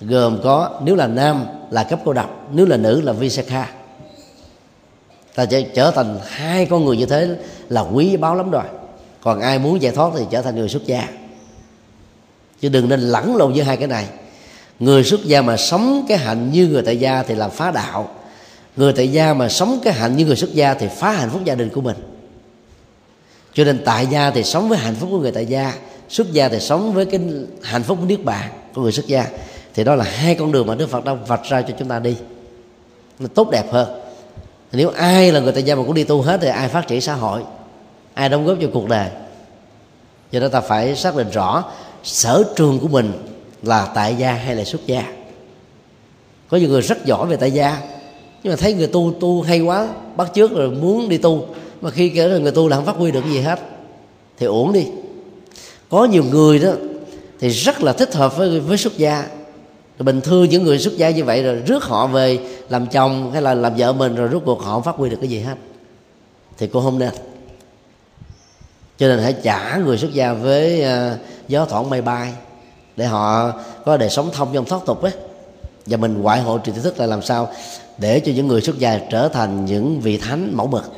gồm có nếu là nam là cấp cô độc, nếu là nữ là visakha ta sẽ trở thành hai con người như thế là quý báo lắm rồi. Còn ai muốn giải thoát thì trở thành người xuất gia chứ đừng nên lẫn lộn với hai cái này. Người xuất gia mà sống cái hạnh như người tại gia thì làm phá đạo. Người tại gia mà sống cái hạnh như người xuất gia thì phá hạnh phúc gia đình của mình. Cho nên tại gia thì sống với hạnh phúc của người tại gia, xuất gia thì sống với cái hạnh phúc của niết bàn của người xuất gia. Thì đó là hai con đường mà đức phật đã vạch ra cho chúng ta đi. Nó tốt đẹp hơn. Nếu ai là người tại gia mà cũng đi tu hết thì ai phát triển xã hội, ai đóng góp cho cuộc đời. Do đó ta phải xác định rõ sở trường của mình là tại gia hay là xuất gia? Có nhiều người rất giỏi về tại gia nhưng mà thấy người tu tu hay quá bắt trước rồi muốn đi tu mà khi kể là người tu là không phát huy được gì hết thì uổng đi. Có nhiều người đó thì rất là thích hợp với với xuất gia. Rồi bình thường những người xuất gia như vậy rồi rước họ về làm chồng hay là làm vợ mình rồi rốt cuộc họ không phát huy được cái gì hết. Thì cô không nên. Cho nên hãy trả người xuất gia với uh, gió thoảng mây bay, để họ có đời sống thông trong thoát tục ấy. Và mình ngoại hộ truyền thức là làm sao để cho những người xuất gia trở thành những vị thánh mẫu mực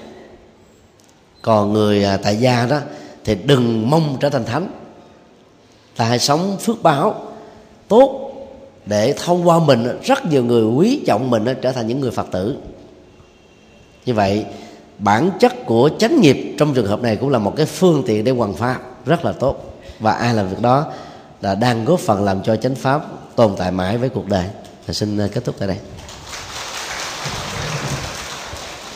còn người à, tại gia đó thì đừng mong trở thành thánh. Ta hãy sống phước báo, tốt để thông qua mình, rất nhiều người quý trọng mình trở thành những người phật tử. Như vậy, bản chất của chánh nghiệp trong trường hợp này cũng là một cái phương tiện để hoàn pháp rất là tốt và ai làm việc đó là đang góp phần làm cho chánh pháp tồn tại mãi với cuộc đời. Xin ờ, kết thúc tại đây.